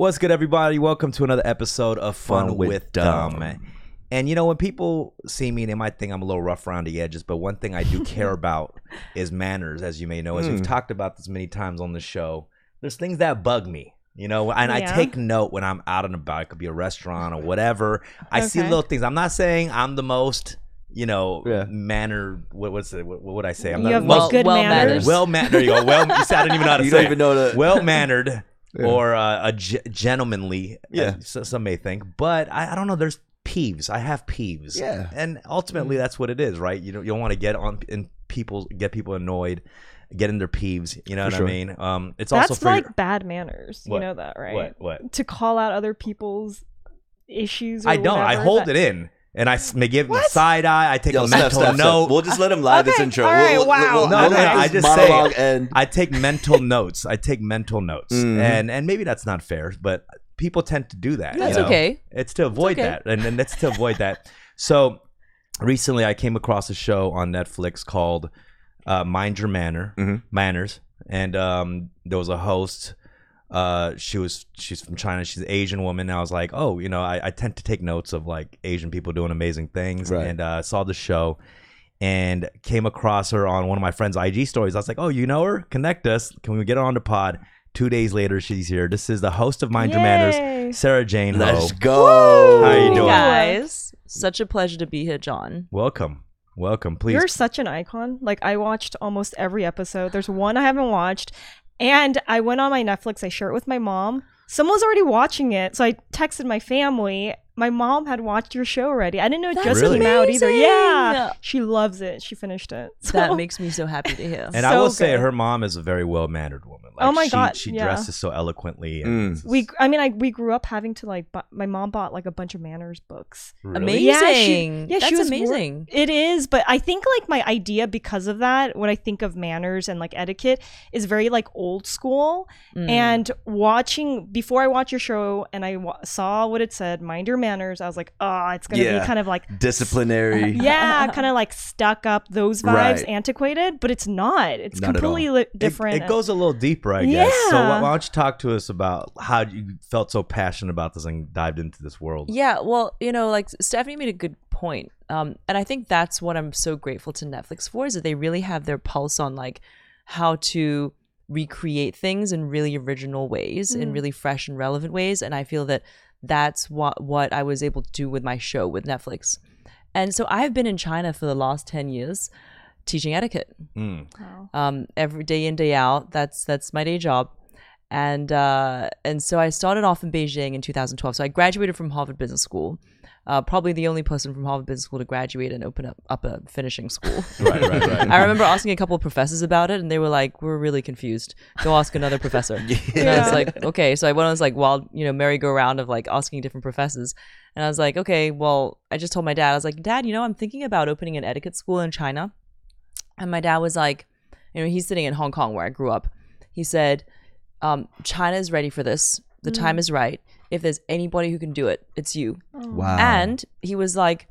What's good, everybody? Welcome to another episode of Fun, Fun with, with Dumb. Dumb. And you know, when people see me, they might think I'm a little rough around the edges, but one thing I do care about is manners, as you may know, as we've Mm. talked about this many times on the show. There's things that bug me. You know, and I take note when I'm out and about. It could be a restaurant or whatever. I see little things. I'm not saying I'm the most, you know, Yeah. manner. What, what's it? What, what would I say? I'm You not have the most good well manners. mannered. well mannered. There you go. Well, you see, I didn't even know how to You say don't even know the well mannered Yeah. or uh, a gentlemanly. Yeah. some may think, but I, I don't know. There's peeves. I have peeves. Yeah. and ultimately that's what it is, right? You don't you don't want to get on and people get people annoyed, get in their peeves. You know For what sure. I mean? Um, it's That's also for like your- bad manners. What? You know that, right? what what. To call out other people's issues. Or I don't. I hold that- it in. And I may give them a side eye. I take Yo, a Steph, mental Steph, Steph. note. We'll just let him lie this Okay, intro. all right, we'll, wow. We'll, No, we'll no, let I just say- monologue end. I take mental notes. I take mental notes, Mhm. and and maybe that's not fair, but people tend to do that. you That's know? okay. It's to avoid okay. that, and, and it's to avoid that. So recently, I came across a show on Netflix called uh, "Mind Your Manner," Mhm. manners, and um, there was a host. Uh, she was she's from China. She's an Asian woman. And I was like, oh, you know, I, I tend to take notes of like Asian people doing amazing things, Right. and uh, saw the show. And came across her on one of my friend's IG stories. I was like, "Oh, you know her? Connect us. Can we get her on the pod?" Two days later, she's here. This is the host of Mind Your Yay. Manners, Sara Jane Ho. Let's go. How you Hey doing? guys, such a pleasure to be here, John. Welcome, welcome. Please. You're such an icon. Like I watched almost every episode. There's one I haven't watched, and I went on my Netflix. I share it with my mom. Someone's already watching it, so I texted my family. My mom had watched your show already. I didn't know it That's just Really? came out either. Yeah, she loves it. She finished it. So- That makes me so happy to hear. and I so will say, her mom is a very well mannered woman. Like, Oh my she, God, she yeah. dresses so eloquently. Mm. And it's we i mean i we grew up having to like bu- my mom bought like a bunch of manners books really? Amazing. Yeah, she- yeah, That's she was wor- amazing. it is but i think like my idea because of that when i think of manners and like etiquette is very like old school Mm. and watching before i watched your show and i wa saw what it said mind your manners i was like oh it's gonna Yeah. be kind of like Disciplinary. yeah kind of like stuck up those vibes Right. anticquated but it's not it's Not at all. completely li- different It, goes a little deeper, I guess. So why, Yeah. why don't you talk to us about how you felt so passionate about this and dived into this world? Yeah, well, you know, like Stephanie made a good point. Um, and I think that's what I'm so grateful to Netflix for is that they really have their pulse on like how to recreate things in really original ways, in Mm. really fresh and relevant ways. And I feel that that's what what I was able to do with my show with Netflix. And so I've been in China for the last 10 years teaching etiquette Mm. Wow. um, every day in day out. That's that's my day job, and uh, and so I started off in Beijing in 2012. So I graduated from Harvard Business School. Uh, probably the only person from Harvard Business School to graduate and open up, up a finishing school. Right, right, right. I remember asking a couple of professors about it, and they were like, "We're really confused. Go ask another professor." And I Yeah. was like, "Okay." So I went on this like wild, you know, merry-go-round of like asking different professors, and I was like, "Okay, well," I just told my dad, I was like, "Dad, you know, I'm thinking about opening an etiquette school in China," and my dad was like, "You know, he's sitting in Hong Kong where I grew up." He said, um, "China is ready for this. The time is right. If there's anybody who can do it, it's you." Wow. And he was like,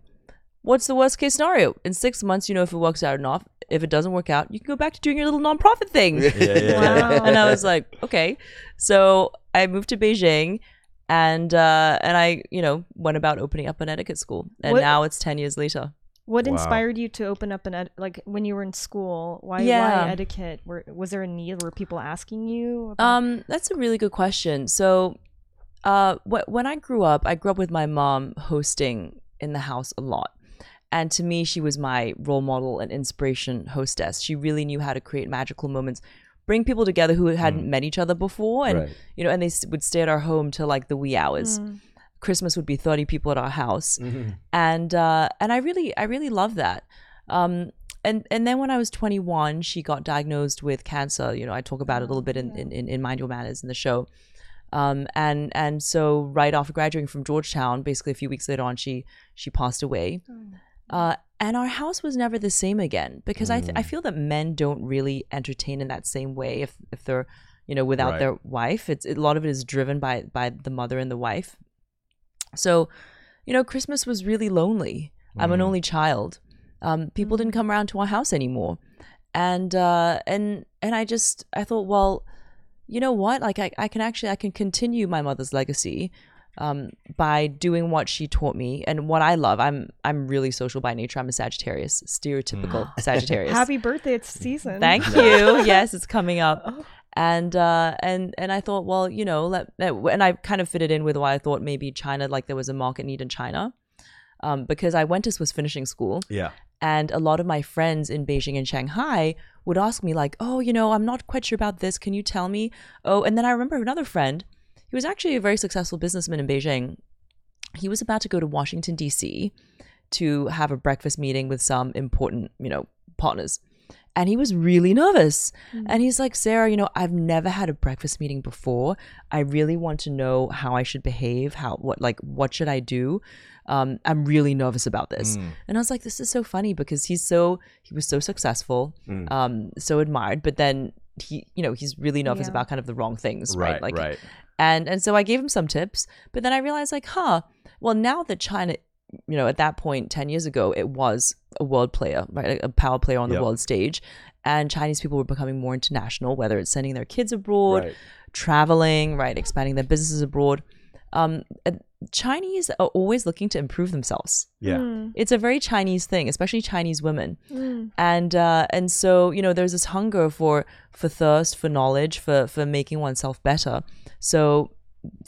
What's the worst case scenario? In six months, you know if it works out or not. If it doesn't work out, you can go back to doing your little nonprofit thing. Yeah, yeah, yeah. Wow. and I was like, Okay. So I moved to Beijing and uh, and I, you know, went about opening up an etiquette school. And What- now it's ten years later. What Wow. inspired you to open up an ed- like when you were in school? Why Yeah. why etiquette? Were, was there a need? Were people asking you? about- Um, that's a really good question. So, uh, when I grew up, I grew up with my mom hosting in the house a lot. And to me, she was my role model and inspiration hostess. She really knew how to create magical moments, bring people together who hadn't met each other before, and Right. you know, and they would stay at our home till like the wee hours. Mm. Christmas would be thirty people at our house, Mhm. and uh, and I really I really love that. Um, and and then when I was 21, she got diagnosed with cancer. You know, I talk about it a little bit in, in, in, in Mind Your Manners in the show. Um, and and so right after graduating from Georgetown, basically a few weeks later on, she she passed away. Uh, and our house was never the same again because I th- I feel that men don't really entertain in that same way if if they're you know without Right. their wife. It's a lot of it is driven by by the mother and the wife. So, you know, Christmas was really lonely. I'm an Mhm. only child. Um, people didn't come around to our house anymore, and uh, and and I just I thought, well, you know what? Like I, I can actually I can continue my mother's legacy um, by doing what she taught me and what I love. I'm I'm really social by nature. I'm a Sagittarius, stereotypical Sagittarius. Happy birthday! It's season. Thank you. yes, it's coming up. And uh, and and I thought, well, you know, let, let- and I kind of fitted in with why I thought maybe China, like there was a market need in China, um, because I went to Swiss finishing school, Yeah. And a lot of my friends in Beijing and Shanghai would ask me like, "Oh, you know, I'm not quite sure about this. Can you tell me?" Oh, and then I remember another friend. He was actually a very successful businessman in Beijing. He was about to go to Washington D.C. to have a breakfast meeting with some important, you know, partners. And he was really nervous. And he's like, Sara, you know, I've never had a breakfast meeting before. I really want to know how I should behave, how what like what should I do? Um, I'm really nervous about this. And I was like, this is so funny because he's so he was so successful, um, so admired, but then he, you know, he's really nervous Yeah. about kind of the wrong things, right? Right. Like right. and and so I gave him some tips, but then I realized like, huh, well now that China, you know, at that point 10 years ago, it was a world player, right? A power player on the Yep. world stage. And Chinese people were becoming more international, whether it's sending their kids abroad, Right. traveling, right, expanding their businesses abroad. Um, Chinese are always looking to improve themselves. Yeah. Mm, It's a very Chinese thing, especially Chinese women mm. and uh, and so you know there's this hunger for for thirst for knowledge for for making oneself better so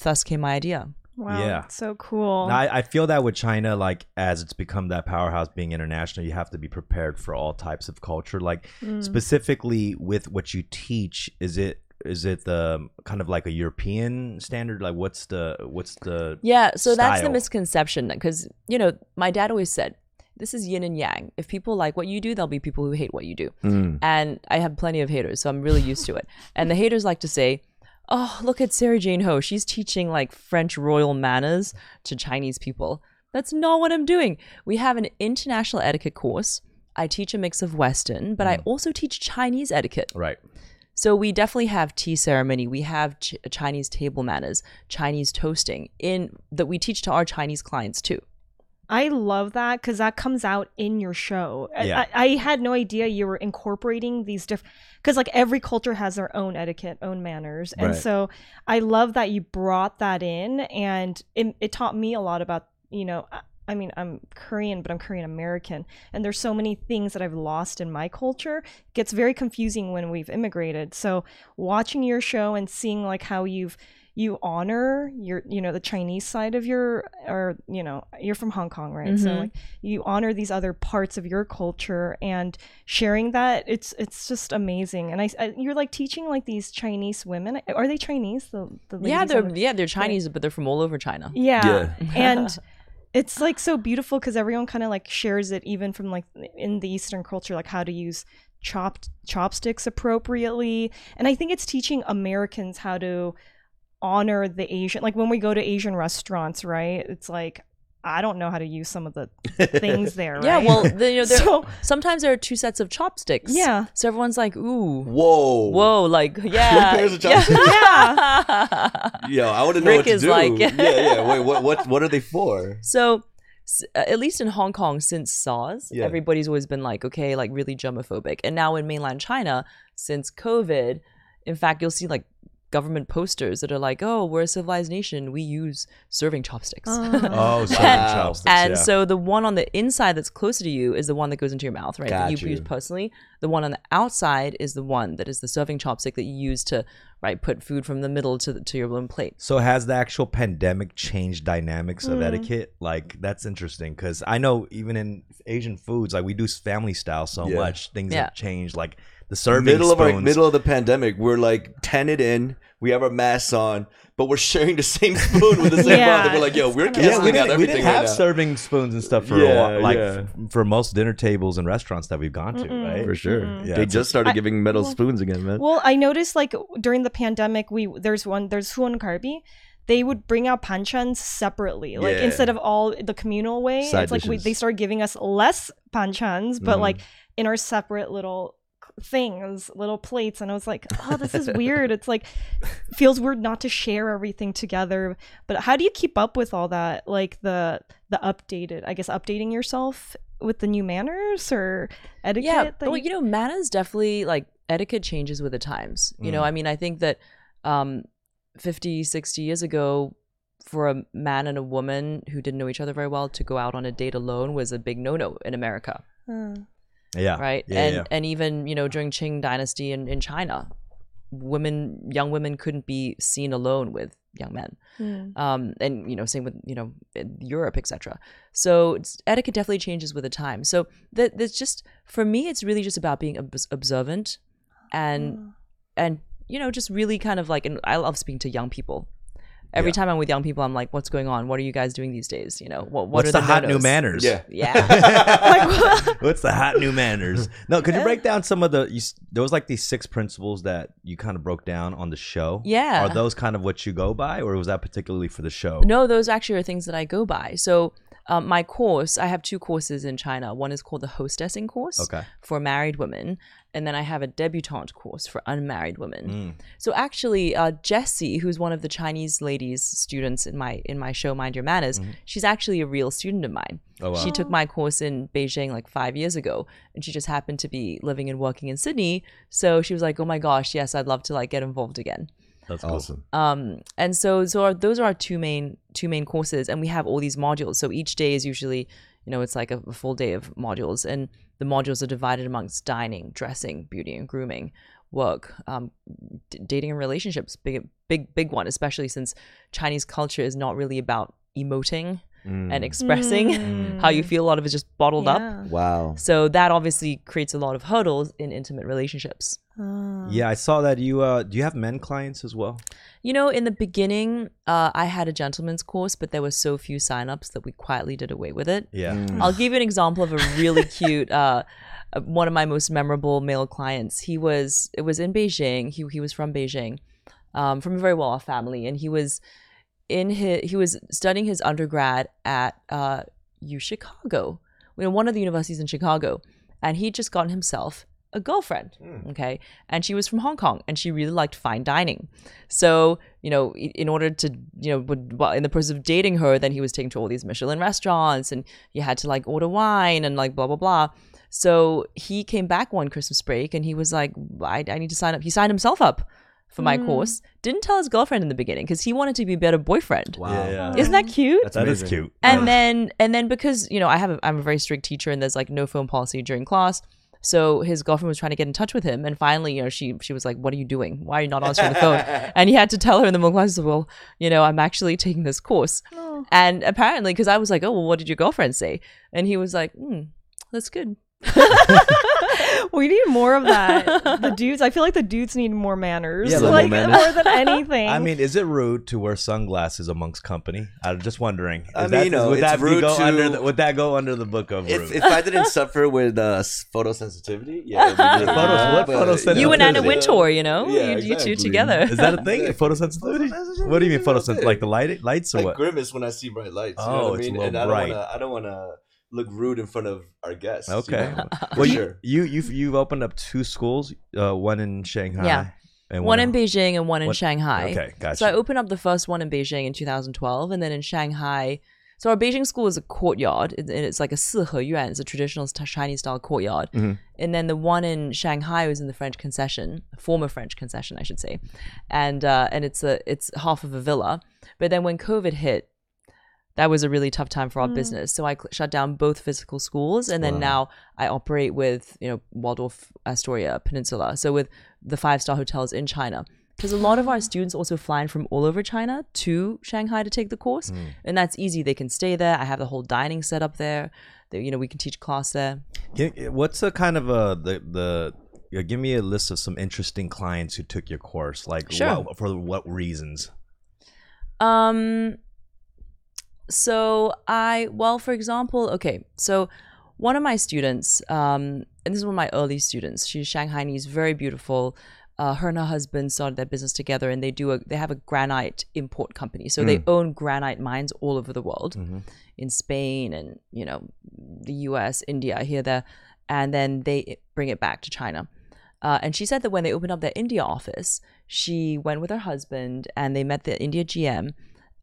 thus came my idea Wow. Yeah. So cool. No, I, I feel that with China, like as it's become that powerhouse being international, you have to be prepared for all types of culture. Like Mm. specifically with what you teach, is it is it the kind of like a European standard? Like what's the what's the yeah so that's the misconception because you know my dad always said this is yin and yang if people like what you do there'll be people who hate what you do Mm. and I have plenty of haters, so I'm really used to it. And the haters like to say, "Oh, look at Sara Jane Ho. She's teaching like French royal manners to Chinese people." That's not what I'm doing. We have an international etiquette course. I teach a mix of Western, but I mm. also teach Chinese etiquette. right? So we definitely have tea ceremony. We have ch- Chinese table manners, Chinese toasting in that we teach to our Chinese clients too. I love that because that comes out in your show. I- Yeah. I, I had no idea you were incorporating these different because like every culture has their own etiquette, own manners, and Right. so I love that you brought that in, and it, it taught me a lot about you know. I- I mean, I'm Korean, but I'm Korean American, and there's so many things that I've lost in my culture. It gets very confusing when we've immigrated. So watching your show and seeing like how you've you honor your you know the chinese side of your or you know you're from hong kong right so Mhm. like you honor these other parts of your culture and sharing that it's it's just amazing and i, I you're like teaching like these chinese women are they chinese the, the yeah, they're the- yeah they're Chinese, but they're from all over China. yeah, Yeah. and it's like so beautiful because everyone kind of like shares it even from like in the eastern culture like how to use chopped chopsticks appropriately and i think it's teaching americans how to honor the asian like when we go to asian restaurants right it's like i don't know how to use some of the things there Yeah, well, the, you know, there, so sometimes there are two sets of chopsticks. Yeah. So everyone's like, ooh, Whoa. whoa, like, yeah. pairs of yeah. Yo, I want to know Rick what to is do. like- yeah, yeah. Wait, what, what, what are they for? so, uh, at least in Hong Kong, since SARS, Yeah. everybody's always been like, okay, like really germophobic. And now in mainland China, since COVID, in fact, you'll see like government posters that are like, oh, we're a civilized nation. We use serving chopsticks. Oh, oh serving Wow. chopsticks. And yeah. so the one on the inside that's closer to you is the one that goes into your mouth, right? that Got you use personally. The one on the outside is the one that is the serving chopstick that you use to right put food from the middle to the, to your own plate. So has the actual pandemic changed dynamics of mm. etiquette? Like that's interesting because I know even in Asian foods, like we do family style so Yeah. much, things Yeah. have changed. Like the serving middle of our middle of the pandemic, we're like tented in. We have our masks on, but we're sharing the same spoon with the same Yeah, mouth. We're like, yo, we're kinda yeah, canceling we out didn't, we everything didn't right have now. serving spoons and stuff for a while, like yeah. for most dinner tables and restaurants that we've gone to, right? For sure. Yeah, they just started I- giving metal well- spoons again, man. Well, I noticed like during the pandemic, we there's one there's Huon Garbi. They would bring out panchans separately, like Yeah. instead of all the communal way. Side it's like we, they started giving us less panchans, but Mhm. like in our separate little things, little plates. And I was like, oh, this is weird. It's like feels weird not to share everything together. But how do you keep up with all that? Like the the updated, I guess, updating yourself with the new manners or etiquette. Yeah, that well, you- you know, manners definitely like etiquette changes with the times. You know, Mm. I mean, I think that um, 50, 60 years ago, for a man and a woman who didn't know each other very well to go out on a date alone was a big no-no in America, Yeah. right? Yeah, and yeah. and even you know during Qing Dynasty in, in China, women, young women couldn't be seen alone with young men hmm. um, and you know same with you know in Europe etc. So it's, etiquette definitely changes with the time. So that that's just for me, it's really just about being obs- observant and ah. and you know just really kind of like and I love speaking to young people. Every Yeah. time I'm with young people, I'm like, "What's going on? What are you guys doing these days? You know, what what What's are the, the, hot new no-nos?" manners? Yeah. Yeah, What's the hot new manners? No, could you break down some of the? You, there was like these six principles that you kind of broke down on the show. Yeah. Are those kind of what you go by, or was that particularly for the show? No, those actually are things that I go by. So, um, my course, I have two courses in China. One is called the hostessing course Okay. for married women, and then I have a debutante course for unmarried women. Mm. So actually, uh, Jessie, who's one of the Chinese ladies students in my in my show Mind Your Manners, she's actually a real student of mine. Mm-hmm. Oh, wow. She took my course in Beijing like five years ago, and she just happened to be living and working in Sydney. So she was like, "Oh my gosh, yes, I'd love to like get involved again." That's cool. Awesome. um and so so our, those are our two main two main courses and we have all these modules so each day is usually you know it's like a, a full day of modules and the modules are divided amongst dining dressing beauty and grooming work um, d- dating and relationships big big big one especially since chinese culture is not really about emoting Mm. and expressing how you feel a lot of it's just bottled up Wow. so that obviously creates a lot of hurdles in intimate relationships Yeah, I saw that you. Uh, do you have men clients as well? You know, in the beginning, uh, I had a gentleman's course, but there were so few signups that we quietly did away with it. Yeah. I'll give you an example of a really cute, uh, uh, one of my most memorable male clients. He was, it was in Beijing. He he was from Beijing, um, from a very well-off family, and he was in his he was studying his undergrad at uh, U Chicago, you know, one of the universities in Chicago, and he'd just gotten himself a girlfriend. Hmm. Okay, and she was from Hong Kong, and she really liked fine dining. So you know, in order to you know, would, well, in the process of dating her, then he was taken to all these Michelin restaurants, and you had to like order wine and like blah blah blah. So he came back one Christmas break, and he was like, I, I need to sign up. He signed himself up for my hmm. course. Didn't tell his girlfriend in the beginning because he wanted to be a better boyfriend. Wow. Yeah, yeah. Isn't that cute? That's That is cute. and then and then because you know I have a, I'm a very strict teacher and there's like no phone policy during class. So his girlfriend was trying to get in touch with him, and finally, you know, she she was like, "What are you doing? Why are you not answering the phone?" and he had to tell her in the middle of class, "Well, you know, I'm actually taking this course." And apparently, because I was like, "Oh, well, what did your girlfriend say?" And he was like, "Hmm, that's good." we need more of that. The dudes, I feel like the dudes need more manners. Yeah, like more manners. more than anything. I mean, is it rude to wear sunglasses amongst company? I'm just wondering. Is I that, mean, no, would it's that rude go to- under? The, would that go under the book of rude? If, if I didn't suffer with uh, s- photosensitivity, yeah. it'd be really Photos- bad, what but, photosensitivity? You and Anna Yeah. Wintour, you know, Yeah, you, you two together. is that a thing? Photosensitivity? What do you mean photosensitivity? Like the light lights or I what? grimace when I see bright lights. You Oh, know what I it's a mean? little and bright. I don't wanna look rude in front of our guests. Okay. You know, well, sure. you you you've, you've opened up two schools, uh, one in Shanghai. Yeah. And one, one in Beijing and one in? Shanghai. Okay, gotcha. So I opened up the first one in Beijing in 2012, and then in Shanghai. So our Beijing school is a courtyard, and it's like a Sihe Yuan, it's a traditional Chinese style courtyard. Mm-hmm. And then the one in Shanghai was in the French concession, former French concession, I should say, and uh, and it's a it's half of a villa. But then when COVID hit, that was a really tough time for our mm. business. So I cl- shut down both physical schools, and then now I operate with you know Waldorf Astoria Peninsula. So with the five star hotels in China, because a lot of our students also fly in from all over China to Shanghai to take the course, hmm. and that's easy. They can stay there. I have the whole dining set up there. That you know we can teach class there. Eh, what's the kind of a the the yeah, give me a list of some interesting clients who took your course, like Sure. what, for what reasons? Um so I well for example, okay. So one of my students um and this is one of my early students. She's Shanghainese, very beautiful. Uh, her and her husband started their business together and they do a they have a granite import company. So they own granite mines all over the world. In Spain and, you know, the US, India, here there and then they bring it back to China. Uh, and she said that when they opened up their India office, she went with her husband and they met the India GM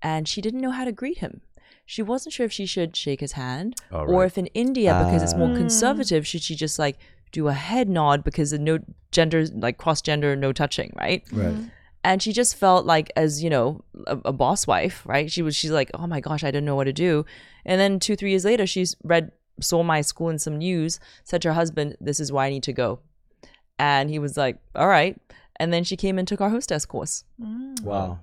and she didn't know how to greet him. She wasn't sure if she should shake his hand Oh, or if in India, because it's more ah. conservative, should she just like do a head nod because the no gender, like cross gender, no touching, right? Right. Mm-hmm. and she just felt like as you know a, a boss wife right? She was she's like oh my gosh i didn't know what to do. And then two three years later she's read saw my school in some news said to her husband this is why i need to go. And he was like all right. And then she came and took our hostess course. Mm. Wow.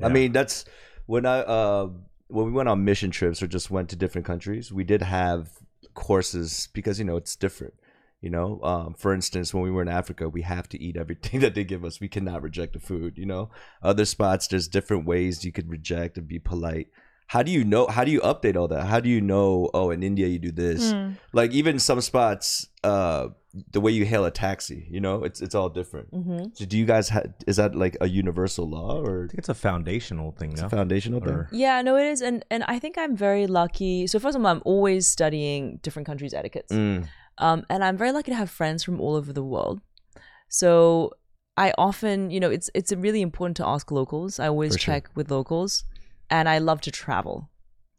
Yeah. I mean, that's when I uh when we went on mission trips or just went to different countries, we did have courses because you know it's different. You know, um, for instance, when we were in Africa, we have to eat everything that they give us. We cannot reject the food. You know, other spots there's different ways you could reject and be polite. How do you know? How do you update all that? How do you know? Oh, in India you do this. Mm. Like even some spots, uh, the way you hail a taxi, you know, it's it's all different. mm-hmm. So do you guys have? Is that like a universal law or I think it's a foundational thing, it's no? a foundational thing? Yeah, no, it is, and and I think I'm very lucky. So first of all, I'm always studying different countries' etiquettes, Mm. um, and I'm very lucky to have friends from all over the world. So I often, you know, it's it's really important to ask locals. I always For sure. check with locals, and I love to travel.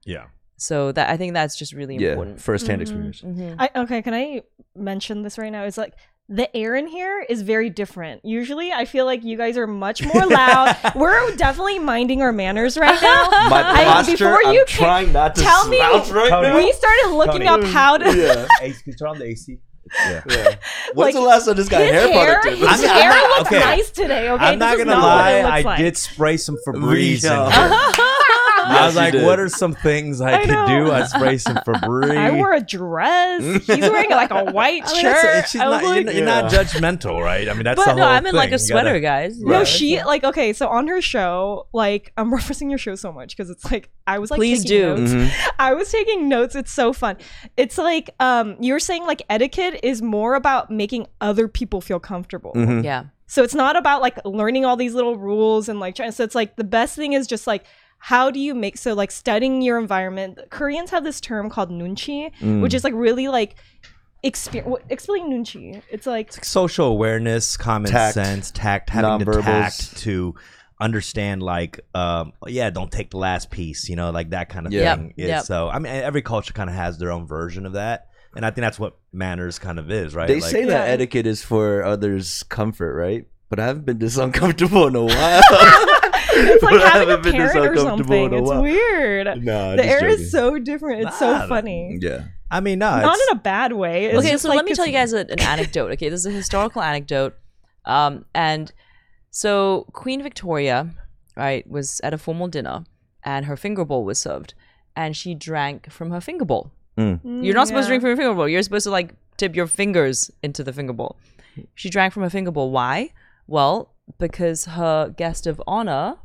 Yeah. So that I think that's just really Yeah, important. first-hand Mhm. experience. Mhm. I, okay, can I mention this right now? It's like the air in here is very different. Usually, I feel like you guys are much more loud. We're definitely minding our manners right now. My I- posture. before I'm you ca- trying not to tell me- slouch right Tony. now. we started looking Tony. up how to. yeah. AC, can turn on the AC? Yeah. yeah. When's Like, the last time this guy His hair, hair, product? his I'm not- hair I'm not- looks okay. nice today. Okay, I'm not this is gonna not lie, I like. did spray some Febreze in here. I was like, did. what are some things I, I could know. do? I spray some Febreze. I wore a dress. He's wearing like a white I mean, shirt. that's- she's I was not, you're, like, not- you're not judgmental, right? I mean, that's But the no, whole I'm in like a You gotta- sweater, guys. No, Right. she like okay. So on her show, like I'm referencing your show so much because it's like I was like Please taking do. notes. Mhm. I was taking notes. It's so fun. It's like um you're saying like etiquette is more about making other people feel comfortable. Mhm. Yeah. So it's not about like learning all these little rules and like trying. So it's like the best thing is just like how do you make so like studying your environment. Koreans have this term called nunchi, Mm. which is like really like experience. Explain nunchi. It's like It's like social awareness, common Tact. sense, tact, having the tact to understand like um yeah don't take the last piece you know like that kind of Yeah. thing Yep, It's- yep. so i mean every culture kind of has their own version of that and i think that's what manners kind of is right They like, say that Yeah. etiquette is for others' comfort, right? But I haven't been this uncomfortable in a while. it's like having a haven't been this parent or something. It's while. weird. no, the air is so different. It's Nah, so funny. Yeah. i mean no Not in a bad way. It's okay, so like let me tell you guys a, an anecdote. Okay, this is a historical anecdote. Um, and so Queen Victoria, right, was at a formal dinner, and her finger bowl was served, and she drank from her finger bowl. Mm, You're not supposed to drink from your finger bowl. You're supposed to like tip your fingers into the finger bowl. She drank from her finger bowl. Why? Well, because her guest of honor,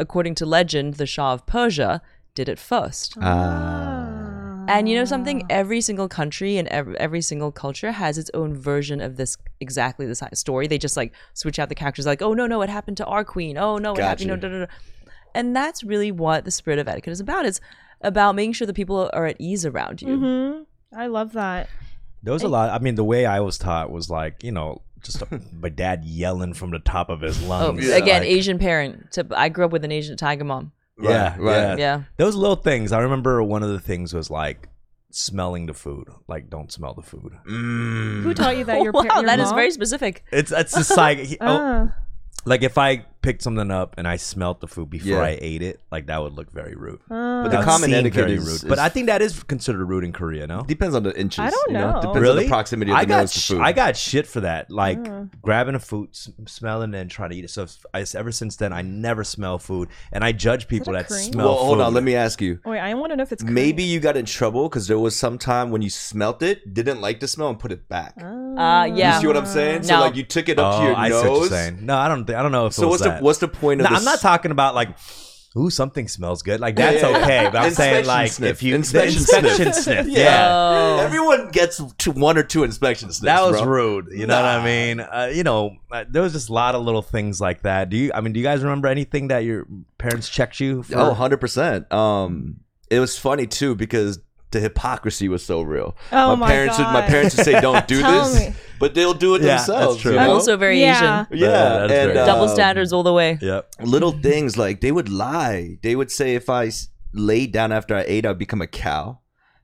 according to legend, the Shah of Persia, did it first. Ah. And you know something? Every single country and every, every single culture has its own version of this exactly the si- story. They just like switch out the characters, like, oh no, no, it happened to our queen. Oh no, it happened. You know, Gotcha. da, da, da. And that's really what the spirit of etiquette is about. It's about making sure that people are at ease around you. Mhm. I love that. there was a lot i mean the way i was taught was like you know just a, my dad yelling from the top of his Oh, lungs again, like- Asian parent. To, I grew up with an Asian tiger mom. yeah Right, right. yeah Yeah. those little things i remember one of the things was like smelling the food like don't smell the food Mm. Who taught you that? Your, wow, par- your that is mom? very specific. it's it's just like he- oh, like if i picked something up and i smelt the food before Yeah. i ate it like that would look very rude Ah. But That the would common seem etiquette very is- rude. is- but i think that is considered rude in korea no Depends on the inches. I don't you know? know. Depends on really the proximity of I the got nose to food. I got shit for that, like grabbing a food, s- smelling it, and trying to eat it. So if- I, ever since then, I never smell food, and I judge people a that Korean? smell. well, hold food. on. Let me ask you. Wait, I want to know if it's Maybe you got in trouble because there was some time when you smelt it, didn't like the smell, and put it back. Uh, yeah. You see what I'm saying? So No. like you took it up Oh, to your I see what you're nose. saying. No, I don't. Think, I don't know if. So it was what's that. The what's the point of No, this? I'm not talking about like. Ooh, something smells good. Like that's Yeah, yeah, yeah. okay, but I'm saying like sniff. if you Inspection the sniff. sniff, Yeah. yeah. Oh. Everyone gets to one or two inspection sniffs. That was bro. rude. You know what I mean? Uh, you know, uh, there was just a lot of little things like that. Do you? I mean, do you guys remember anything that your parents checked you? For? Oh, 100%. Um, it was funny too because the hypocrisy was so real. Oh my parents would my parents would say don't do this, me. but they'll do it Yeah, that's themselves. true. you I'm know? also very Yeah. Asian. yeah, That's and very- uh, Double standards all the way. Yep. little things like they would lie. They would say if I laid down after I ate, I'd become a cow.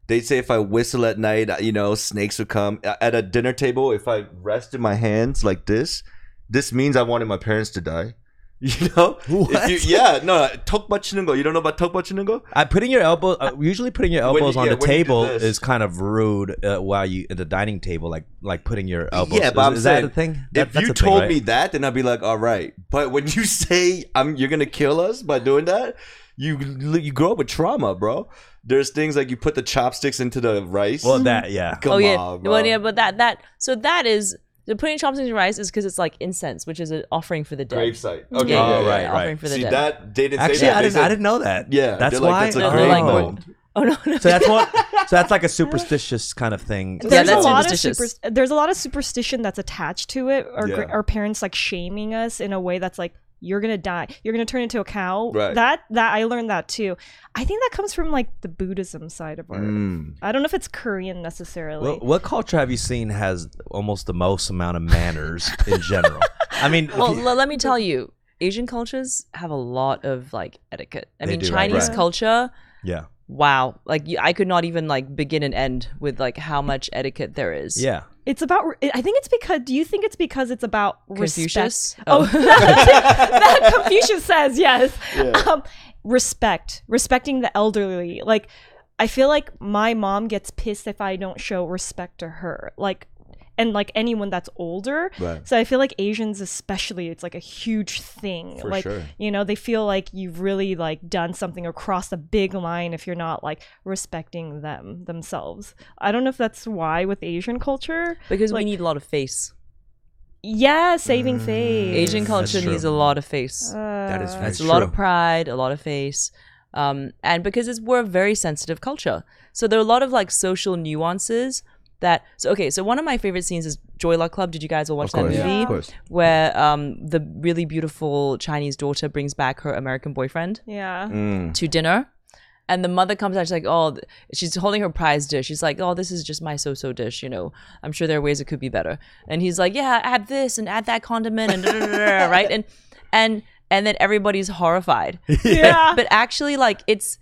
They'd say if I whistle at night, uh, you know, snakes would come. At a dinner table, if I rested my hands like this, this means I wanted my parents to die. You know? What? If you, yeah, no, 턱 받치는 거. You don't know about 턱 받치는 거? Uh, putting your elbow, uh, usually putting your When you- elbows on yeah, the when you do table this. is kind of rude uh, while you at the dining table, like like putting your elbows. Yeah, but is, I'm is saying, that a thing? That- if that's you a thing, told right? me that, then I'd be like, all right. But when you say I'm, you're gonna kill us by doing that, you you grow up with trauma, bro. There's things like you put the chopsticks into the rice. well, that yeah. Come oh yeah, on, bro. well yeah, but that that so that is the putting chopsticks in rice is because it's like incense, which is an offering for the dead. gravesite. Yeah, Okay, yeah, Oh, yeah, right, yeah, right. offering for the See dead. that they didn't Actually, say that. I didn't, I didn't know that. Yeah, that's they're like, why. that's a Oh, grave like, mold. Oh no, no. so that's what. So that's like a superstitious kind of thing. Yeah, there's that's a lot of superstitious. super, there's a lot of superstition that's attached to it or Yeah. our parents like shaming us in a way that's like you're gonna die you're gonna turn into a cow Right. that that i learned that too i think that comes from like the buddhism side of art Mm. i don't know if it's korean necessarily What, what culture have you seen has almost the most amount of manners in general? I mean, Well, you- l- let me tell you, Asian cultures have a lot of like etiquette. I They mean, do. Chinese Right. culture. yeah, Wow, like I could not even like begin and end with like how much etiquette there is. yeah. It's about i think it's because do you think it's because it's about Confucius. respect? Oh. That confucius says yes. Yeah. um, respect respecting the elderly. Like i feel like my mom gets pissed if i don't show respect to her. Like and like anyone that's older Right. so i feel like asians especially it's like a huge thing For like sure. you know they feel like you've really like done something across crossed a big line if you're not like respecting them themselves i don't know if that's why with asian culture because Like- we need a lot of face. yeah saving Mm, face Asian culture needs a lot of face. That is Uh, very It's a lot of pride, a lot of face, um, and because it's we're a very sensitive culture, so there are a lot of like social nuances that. So okay, so one of my favorite scenes is Joy Luck Club. Did you guys all watch Of course, that movie? Yeah. of course. Where um, the really beautiful Chinese daughter brings back her American boyfriend yeah Mm. to dinner. And the mother comes out, she's like, oh, she's holding her prize dish. She's like, oh, this is just my so-so dish, you know. I'm sure there are ways it could be better. And he's like, yeah, add this and add that condiment and da, da, da, da, right? And and and then everybody's horrified. yeah But actually, like it's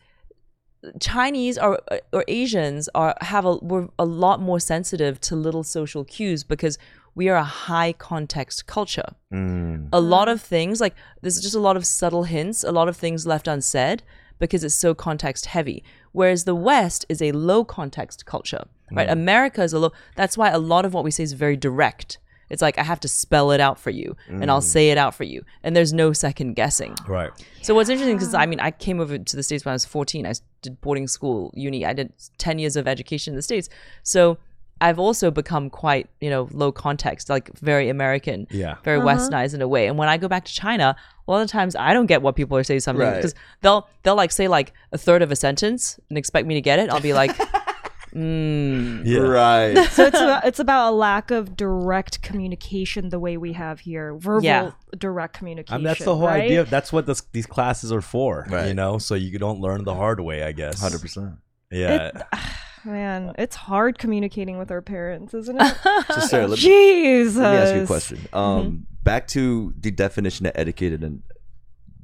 Chinese or or Asians are have a we're a lot more sensitive to little social cues because we are a high context culture. Mm. a lot of things like there's just a lot of subtle hints a lot of things left unsaid because it's so context heavy. Whereas the west is a low context culture right? America is a low that's why a lot of what we say is very direct it's like i have to spell it out for you and i'll mm. say it out for you and there's no second guessing Right. so what's interesting because I mean I came over to the states when I was 14. I did boarding school, uni. I did 10 years of education in the states. So I've also become quite you know low context, like very American, Yeah. very uh-huh. westernized in a way. And when I go back to China, a lot of times I don't get what people are saying something Right. because they'll they'll like say like a third of a sentence and expect me to get it. I'll be like, mm, Yeah. Right. so it's about, it's about a lack of direct communication the way we have here verbal Yeah. direct communication I mean, that's the whole right? idea. Of, that's what this, these classes are for. Right. You know, so you don't learn the hard way. I guess. Hundred percent. Yeah. man it's hard communicating with our parents isn't it So Sara, let me, jesus let me ask you a question. Um, back to the definition of etiquette and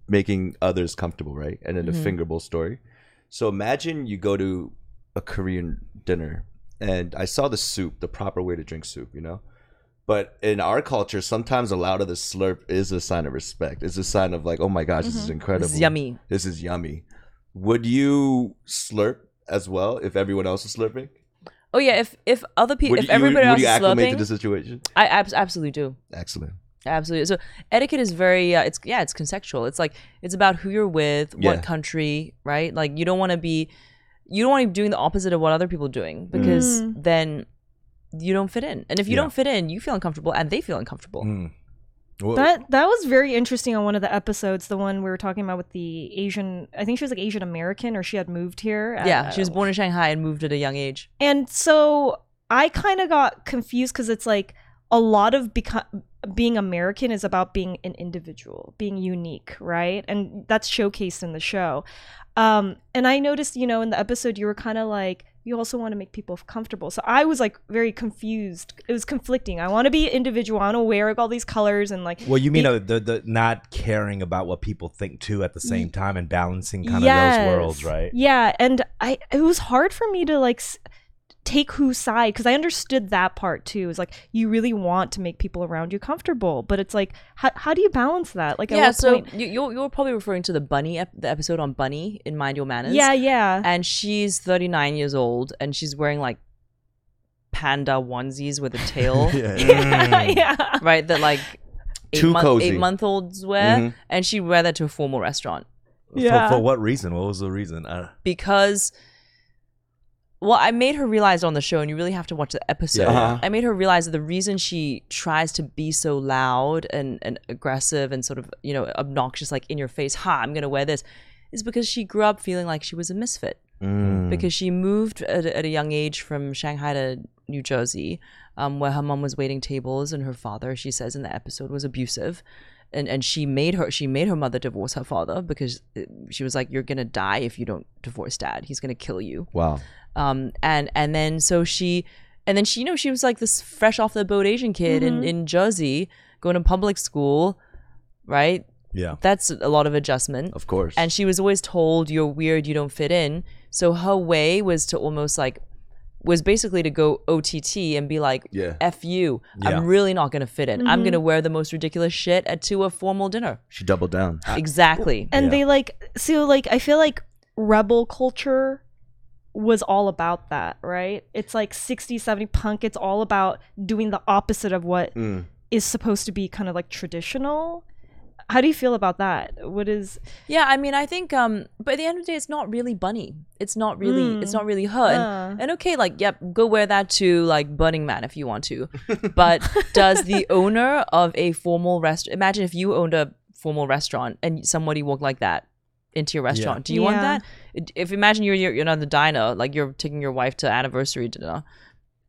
making others comfortable, right? And then the Mhm. finger bowl story. So imagine you go to a Korean dinner, and I saw the soup, the proper way to drink soup, you know. But in our culture, sometimes a loud of the slurp is a sign of respect. It's a sign of like, oh my gosh, this is incredible. this is yummy. This is yummy. Would you slurp as well if everyone else is slurping? Oh yeah, if if other people, Would if you, everybody would else you is acclimate slurping, to the situation? I abs- absolutely do. Excellent. Absolutely. So etiquette is very uh, it's yeah, it's conceptual. It's like it's about who you're with, Yeah. what country, right? Like you don't want to be you don't want to be doing the opposite of what other people are doing because Mm. then you don't fit in. And if you Yeah. don't fit in, you feel uncomfortable and they feel uncomfortable. Mm. That that was very interesting on one of the episodes the one we were talking about with the asian i think she was like asian american or she had moved here Yeah, Uh, she was born in Shanghai and moved at a young age. and so i kind of got confused because it's like a lot of beco- being american is about being an individual being unique right? And that's showcased in the show. Um and i noticed you know in the episode you were kind of like you also want to make people comfortable. So i was like very confused. It was conflicting. I want to be individual. I want to wear like, all these colors and like well, you mean be- the the not caring about what people think too at the same time and balancing kind of those worlds, right? Yeah, and I it was hard for me to like s- take whose side because I understood that part too. Is like you really want to make people around you comfortable, but it's like how, how do you balance that? Like yeah, so point- you, you're, you're probably referring to the bunny, ep- the episode on Bunny in Mind Your Manners. yeah, yeah, and she's 39 years old and she's wearing like panda onesies with a tail Yeah. yeah, yeah. right that like eight, Too month, cozy. eight month olds wear Mhm. and she'd wear that to a formal restaurant Yeah. For, for what reason? What was the reason? Uh, because well i made her realize on the show and you really have to watch the episode Yeah. Uh-huh. i made her realize that the reason she tries to be so loud and, and aggressive and sort of you know obnoxious like in your face ha i'm gonna wear this is because she grew up feeling like she was a misfit Mm. because she moved at, a- at a young age from Shanghai to New Jersey, um, where her mom was waiting tables, and her father, she says in the episode, was abusive, and and she made her she made her mother divorce her father because uh, she was like, "You're gonna die if you don't divorce dad. He's gonna kill you." Wow. Um, and and then so she, and then she, you know, she was like this fresh off the boat Asian kid in in Jersey, going to public school, right? yeah. That's a lot of adjustment. Of course. And she was always told, you're weird, you don't fit in. So her way was to almost like, was basically to go OTT and be like, Yeah. F you. Yeah. I'm really not going to fit in. I'm going to wear the most ridiculous shit at to a formal dinner. she doubled down. Exactly. and Yeah. they like so like I feel like rebel culture was all about that, right? It's like 60, 70 punk. It's all about doing the opposite of what is Mm. supposed to be kind of like traditional. How do you feel about that? What is Yeah, I mean, I think, um, but at the end of the day, it's not really Bunny. It's not really, it's not really her. Uh. And, and okay, like, yep, go wear that to like Burning Man if you want to. But does the owner of a formal rest? Imagine if you owned a formal restaurant and somebody walked like that into your restaurant. Do you want that? If imagine you're you're, you're on the diner, like you're taking your wife to anniversary dinner,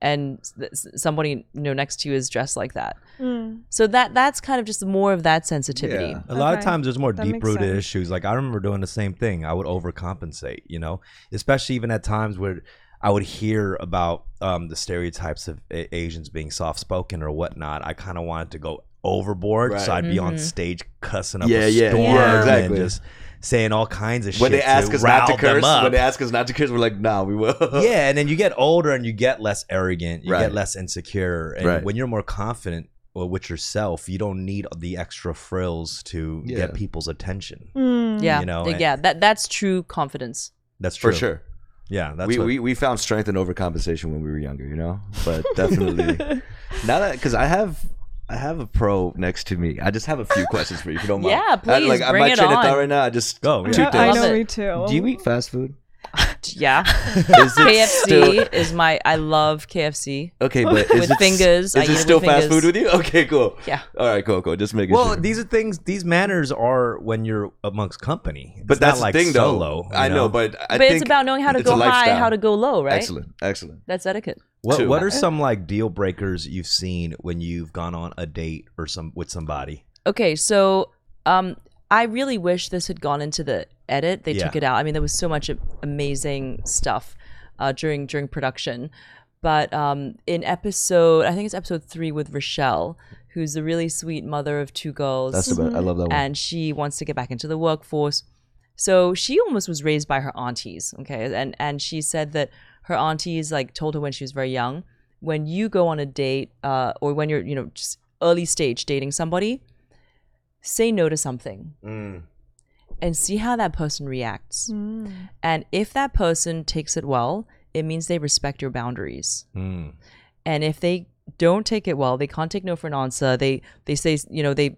and s- somebody you know next to you is dressed like that. Mm. So that that's kind of just more of that sensitivity. Yeah. A lot of times there's more That deep rooted issues. Like I remember doing the same thing. I would overcompensate, you know, especially even at times where I would hear about um, the stereotypes of a- Asians being soft spoken or whatnot. I kind of wanted to go overboard, so I'd be on Mhm. stage cussing up Yeah, a yeah, storm yeah, exactly. and just saying all kinds of when shit they ask to us not to them curse, up. when they ask us not to curse, we're like, nah, we will. yeah, and then you get older and you get less arrogant, you Right. get less insecure, and Right. when you're more confident with yourself, you don't need the extra frills to Yeah. get people's attention. Mm. Yeah, You know, and- yeah, that that's true confidence. That's true For sure. Yeah, that's we, what, we we found strength in overcompensation when we were younger, you know. But definitely now that because I have I have a pro next to me. I just have a few questions for you if you don't mind. Yeah, I, please, like bring my it train of on. thought right now. I just oh, Go, yeah. two I, I things. Know me too. Do you eat fast food? Yeah, Is KFC still- is my. I love KFC. okay, but is With it, fingers, Is I it eat still with fast fingers. food with you? Okay, cool. Yeah. All right, cool, cool. Just making sure. well, sure. these are things. These manners are when you're amongst company. It's but that's not like the thing, though. solo. you I know, know, but I but think it's about knowing how to it's a go high, lifestyle. how to go low, right? Excellent, excellent. That's etiquette. What Two. what are some like deal breakers you've seen when you've gone on a date or some with somebody? Okay, so um, I really wish this had gone into the edit. They took it out. I mean, there was so much amazing stuff uh, during during production. But um, in episode, I think it's episode three with Rochelle, who's the really sweet mother of two girls. That's the best. I love that one. and she wants to get back into the workforce. So she almost was raised by her aunties, okay? And and she said that her aunties like told her when she was very young, when you go on a date uh, or when you're you know just early stage dating somebody, say no to something Mm. and see how that person reacts. Mm. And if that person takes it well, it means they respect your boundaries. Mm. And if they don't take it well, they can't take no for an answer. They they say you know they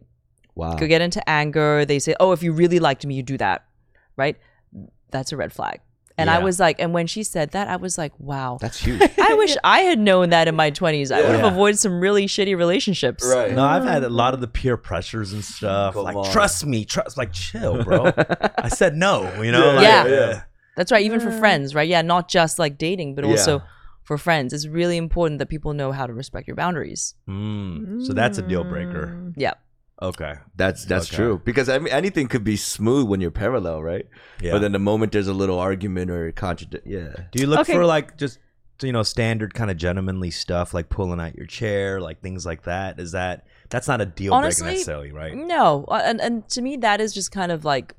Wow. could get into anger. They say, "Oh, if you really liked me, you do that," right? That's a red flag. And I was like, and when she said that, I was like, "Wow." That's huge. I wish I had known that in my twenties. I would have avoided some really shitty relationships. right. No, I've had a lot of the peer pressures and stuff. Come like, on. trust me, trust. Like, chill, bro. I said no. You know. Yeah, like, yeah, yeah. That's right. Even for friends, right? Yeah, not just like dating, but Yeah. also for friends. It's really important that people know how to respect your boundaries. Mm. So that's a deal breaker. Yeah. Okay. That's that's Okay. true because I mean anything could be smooth when you're parallel, right? Yeah. But then the moment there's a little argument or contradict, yeah. Do you look Okay. for like just you know standard kind of gentlemanly stuff like pulling out your chair, like things like that? Is that that's not a deal Honestly, breaker necessarily, right? No, uh, and and to me that is just kind of like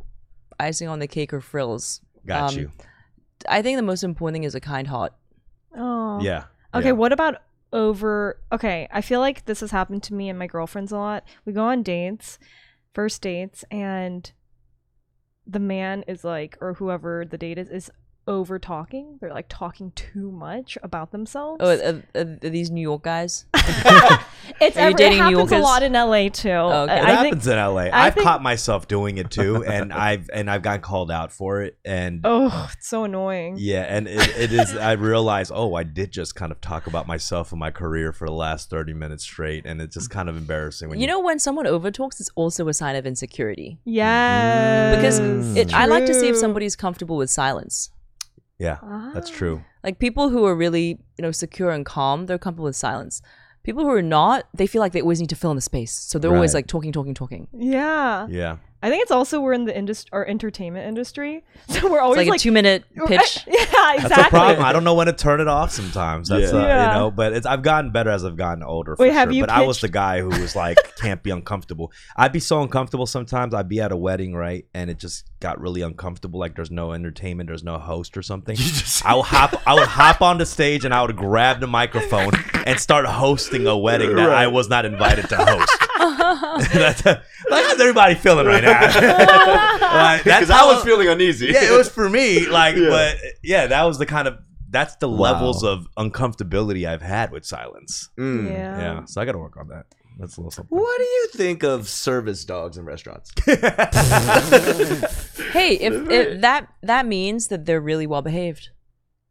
icing on the cake or frills. Got um, you. I think the most important thing is a kind heart. Oh. Yeah. Okay, yeah. what about over Okay, I feel like this has happened to me and my girlfriends a lot. We go on dates, first dates, and the man is like or whoever the date is is over talking. They're like talking too much about themselves. Oh, are, are, are these New York guys? it's are you every, dating it New happens a lot in LA too. okay. It I think happens in LA. I I've think- caught myself doing it too, and I've and I've gotten called out for it. And Oh, it's so annoying. yeah, and it, it is. I realize, oh, I did just kind of talk about myself and my career for the last thirty minutes straight, and it's just kind of embarrassing when You know, when someone overtalks, it's also a sign of insecurity. Yes. Because Mm. it, I like to see if somebody's comfortable with silence. Yeah, that's Ah. true. Like people who are really, you know, secure and calm, they're comfortable with silence. People who are not, they feel like they always need to fill in the space. So they're always like talking, talking, talking. Yeah. Yeah, I think it's also we're in the industry or entertainment industry. So we're It's always like, like, a two minute pitch. yeah, exactly. that's a problem. I don't know when to turn it off. Sometimes that's Yeah. uh, Yeah. you know, but it's I've gotten better as I've gotten older. For Wait, have sure. you But I was the guy who was like, can't be uncomfortable. I'd be so uncomfortable sometimes. I'd be at a wedding, right, and it just got really uncomfortable. Like there's no entertainment, there's no host or something. I would hop, I would hop on the stage and I would grab the microphone and start hosting a wedding that I was not invited to host. That's like how's everybody feeling right now? Like, that's Because I was feeling uneasy. yeah, it was for me. Like, Yeah. but yeah, that was the kind of that's the Wow. levels of uncomfortability I've had with silence. Mm. Yeah. Yeah, so I got to work on that. That's a little something. What do you think of service dogs in restaurants? Hey, if, if that that means that they're really well behaved.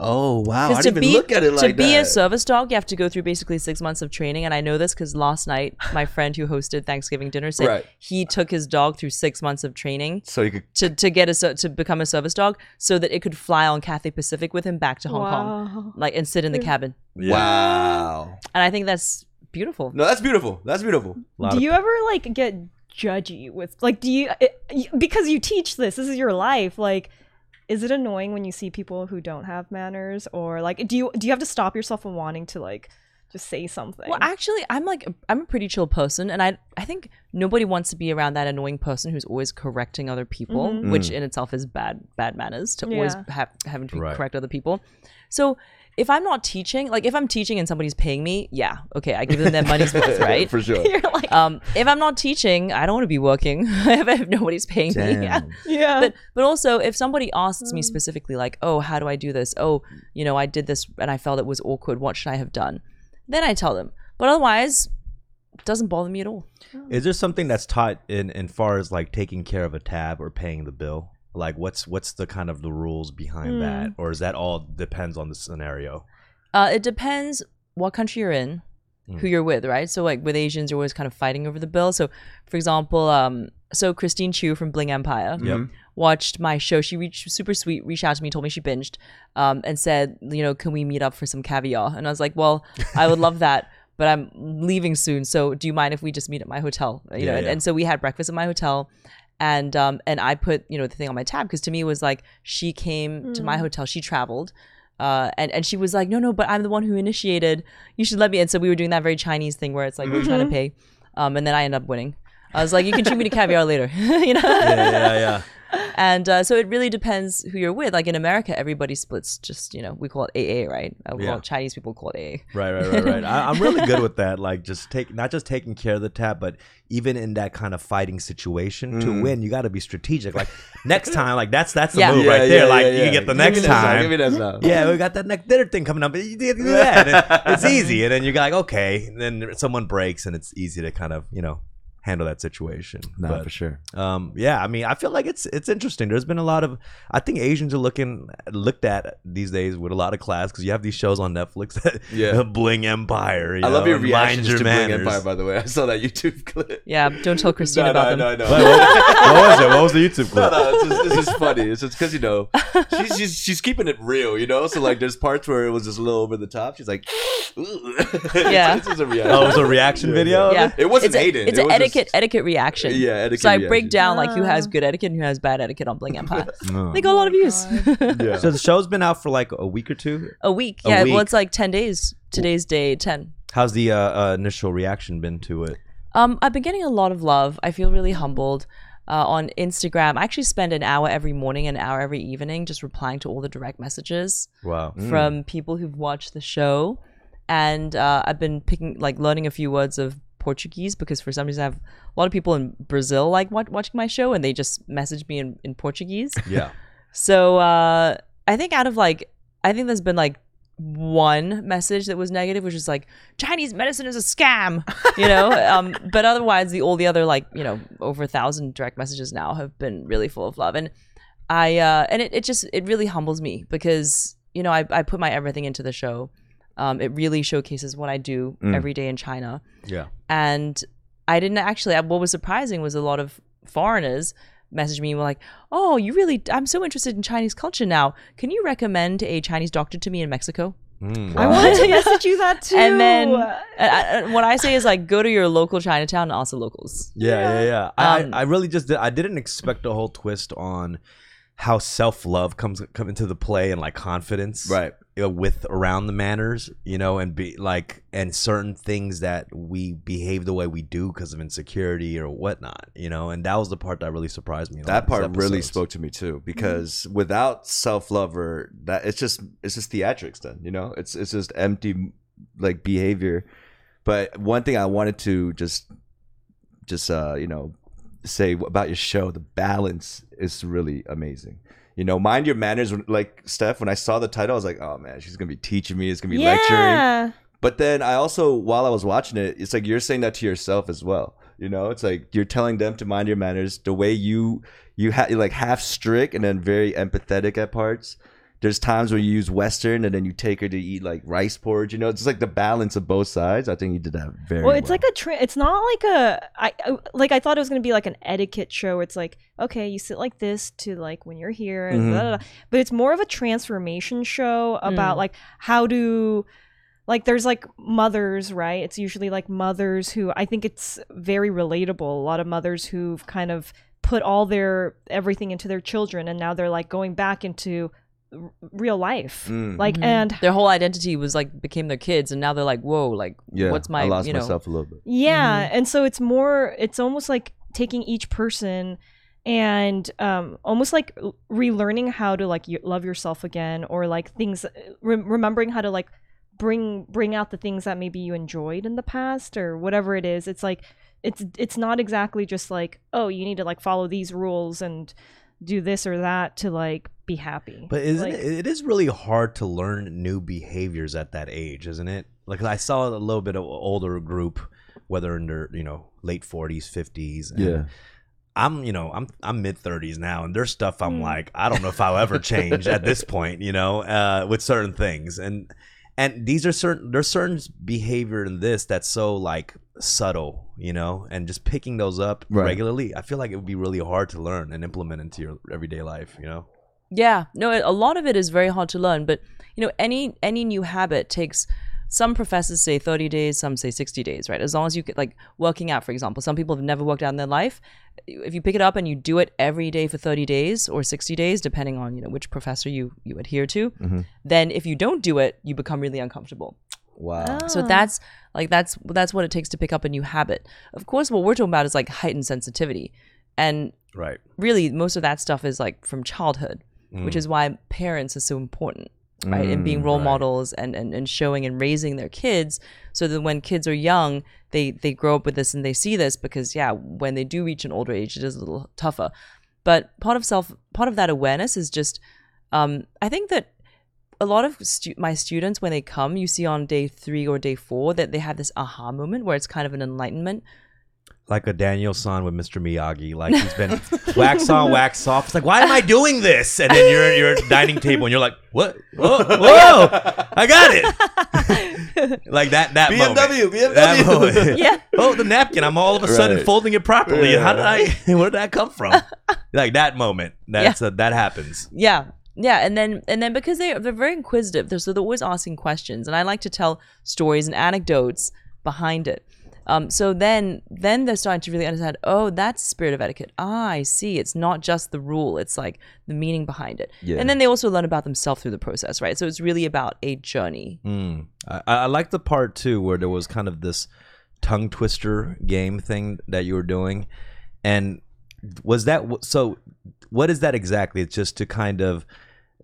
Oh wow! I didn't to even be look at it like to be a service dog, you have to go through basically six months of training, and I know this because last night my friend who hosted Thanksgiving dinner said Right. he took his dog through six months of training so he could. to, to get a to become a service dog, so that it could fly on Cathay Pacific with him back to Hong Kong, like and sit in the cabin. Wow. And I think that's beautiful. No, that's beautiful. That's beautiful. Do of- you ever like get judgy with like do you it, because you teach this this is your life like is it annoying when you see people who don't have manners or like do you do you have to stop yourself from wanting to like just say something Well, actually, I'm like I'm a pretty chill person, and I I think nobody wants to be around that annoying person who's always correcting other people, Mhm. which in itself is bad bad manners to always have having to Right. correct other people. So if I'm not teaching, like if I'm teaching and somebody's paying me, yeah, okay, I give them their money's worth, right? For sure. you're like Um, if I'm not teaching, I don't want to be working if, if nobody's paying me. Yeah. Yeah But but also if somebody asks me specifically like, "Oh, how do I do this? Oh, you know, I did this and I felt it was awkward. What should I have done?" Then I tell them. But otherwise, it doesn't bother me at all. Is there something that's taught in in far as like taking care of a tab or paying the bill? Like, what's what's the kind of the rules behind Hmm. that, or is that all depends on the scenario? Uh, it depends what country you're in, Mm. who you're with, right? So like with Asians, you're always kind of fighting over the bill. So for example, um, so Christine Chiu from Bling Empire Yep. watched my show. She reached super sweet, reached out to me, told me she binged, um, and said, you know, can we meet up for some caviar? And I was like, well, I would love that. But I'm leaving soon, so do you mind if we just meet at my hotel? You know, Yeah, and, yeah. and so we had breakfast at my hotel, and um, and I put you know the thing on my tab because to me it was like she came to my hotel, she traveled, uh, and and she was like, no, no, but I'm the one who initiated. You should let me. And so we were doing that very Chinese thing where it's like we're trying to pay, um, and then I end up winning. I was like, you can treat me to caviar later, you know. Yeah, yeah, yeah. And uh, so it really depends who you're with. Like in America, everybody splits just you know we call it AA, right? Uh, Yeah. Well, Chinese people call it AA. Right, right, right, right. I, I'm really good with that. Like, just take not just taking care of the tab, but even in that kind of fighting situation to Mm. win, you got to be strategic. Like next time, like that's that's the Yeah. move Yeah, right there. yeah, like yeah, you yeah. can get the Give next me time. Give me that now. yeah, we got that next dinner thing coming up. You do that. It's easy, and then you're like, okay. And then someone breaks, and it's easy to kind of you know handle that situation. Nah, But, for sure. um, yeah, I mean, I feel like it's it's interesting. There's been a lot of, I think Asians are looking looked at these days with a lot of class because you have these shows on Netflix that Yeah. Bling Empire. you I love your and reactions Your to Bling Empire, by the way. I saw that YouTube clip. Yeah, don't tell Christine no, about no, them. no, no, What, what- what was it? What was the YouTube clip? no, it's just, it's just funny. It's just because you know she's, she's she's keeping it real, you know. So like, there's parts where it was just a little over the top. She's like, Yeah. it's, just a reaction. Oh, it was a reaction video. Yeah, It wasn't it's a, Hayden. It's It an was etiquette etiquette reaction. Yeah, etiquette So I break down like who has good etiquette and who has bad etiquette on Bling Empire. No. They got a lot of views. Yeah. So the show's been out for like a week or two. a week. A Yeah, week. well, it's like ten days. Today's day ten. How's the uh, uh, initial reaction been to it? Um, I've been getting a lot of love. I feel really humbled. Uh, on Instagram, I actually spend an hour every morning, an hour every evening, just replying to all the direct messages Wow. from people who've watched the show, and uh, I've been picking like learning a few words of Portuguese because for some reason I have a lot of people in Brazil like wat- watching my show, and they just message me in, in Portuguese. Yeah. So uh, I think out of like, I think there's been like one message that was negative, which is like Chinese medicine is a scam, you know. um, but otherwise, the all the other like you know over a thousand direct messages now have been really full of love, and I uh, and it, it just it really humbles me because you know I I put my everything into the show. Um, it really showcases what I do every day in China Yeah. and I didn't actually. What was surprising was a lot of foreigners messaged me and were like, "Oh, you really? I'm so interested in Chinese culture now. Can you recommend a Chinese doctor to me in Mexico?" Mm. I wanted to message you that too. And then uh, uh, what I say is like, go to your local Chinatown and ask the locals. Yeah, yeah, yeah. I, Um, I really just did, I didn't expect a whole twist on how self love comes come into the play and like confidence, Right. Know, with around the manners, you know, and be like and certain things that we behave the way we do because of insecurity or whatnot, you know, and that was the part that really surprised me. in a lot that part really spoke to me too because without self-love or that it's just it's just theatrics then you know? It's it's just empty like behavior. But one thing i wanted to just just uh you know say about your show the balance is really amazing you know mind your manners when- like steph when i saw the title i was like oh man she's gonna be teaching me it's gonna be lecturing but then I also, while I was watching it, it's like you're saying that to yourself as well. You know, it's like you're telling them to mind your manners. The way you you ha- like half strict and then very empathetic at parts. There's times where you use Western and then you take her to eat like rice porridge. You know, it's like the balance of both sides. I think you did that very Well, it's like a tra- it's not like a I I- like I thought it was gonna be like an etiquette show. Where it's like okay, you sit like this to like when you're here, and Mhm. blah, blah, blah. but it's more of a transformation show about like how to like there's like mothers right it's usually like mothers who i think it's very relatable a lot of mothers who've kind of put all their everything into their children and now they're like going back into r- real life Mm. like Mhm. and Their whole identity was like became their kids, and now they're like, "Whoa, like, yeah, what's my, I lost you know?" myself a little bit. Yeah, and so it's more it's almost like taking each person and um almost like relearning how to like love yourself again or like things re- remembering how to like bring bring out the things that maybe you enjoyed in the past or whatever it is. It's like it's it's not exactly just like, oh, you need to like follow these rules and do this or that to like be happy. But isn't Like- it, it is really hard to learn new behaviors at that age, isn't it? Like I saw a little bit of older group, whether in their you know late forties, fifties. Yeah. I'm you know I'm I'm mid thirties now, and there's stuff I'm Mm. like I don't know if I'll ever change at this point, you know, uh, with certain things, and and these are certain there's certain behavior in this that's so like subtle, you know, and just picking those up Right. regularly, I feel like it would be really hard to learn and implement into your everyday life, you know. Yeah, no, a lot of it is very hard to learn, but you know, any any new habit takes. Some professors say 30 days, some say 60 days, right? As long as you get like working out, for example, some people have never worked out in their life. If you pick it up and you do it every day for 30 days or 60 days, depending on you know which professor you you adhere to, Mhm. then if you don't do it, you become really uncomfortable. Wow. So Ah. that's like that's that's what it takes to pick up a new habit. Of course, what we're talking about is like heightened sensitivity, and Right. really most of that stuff is like from childhood which Mm. is why parents are so important right and being Mm, role right. models and, and and showing and raising their kids so that when kids are young they they grow up with this and they see this because yeah when they do reach an older age it is a little tougher but part of self part of that awareness is just um i think that a lot of stu- my students when they come you see on day three or day four that they have this aha moment where it's kind of an enlightenment like a Daniel San with Mr. Miyagi. Like he's been wax on, wax off. It's like, why am I doing this? And then you're at your dining table and you're like, what? Whoa, whoa, I got it. like that, that moment. BMW, That BMW. moment. yeah Oh, the napkin. I'm all of a sudden Right. folding it properly. Yeah. How did I, where did that come from? Like that moment. That's uh, that happens. Yeah. Yeah, and then and then because they they're very inquisitive, they're, so they're always asking questions, and I like to tell stories and anecdotes behind it. Um, so then then they're starting to really understand. Oh, that's spirit of etiquette. Ah, I see. It's not just the rule; it's like the meaning behind it. Yeah. And then they also learn about themselves through the process, right? So it's really about a journey. Mm. I, I like the part too where there was kind of this tongue twister game thing that you were doing, and was that so? What is that exactly? It's just to kind of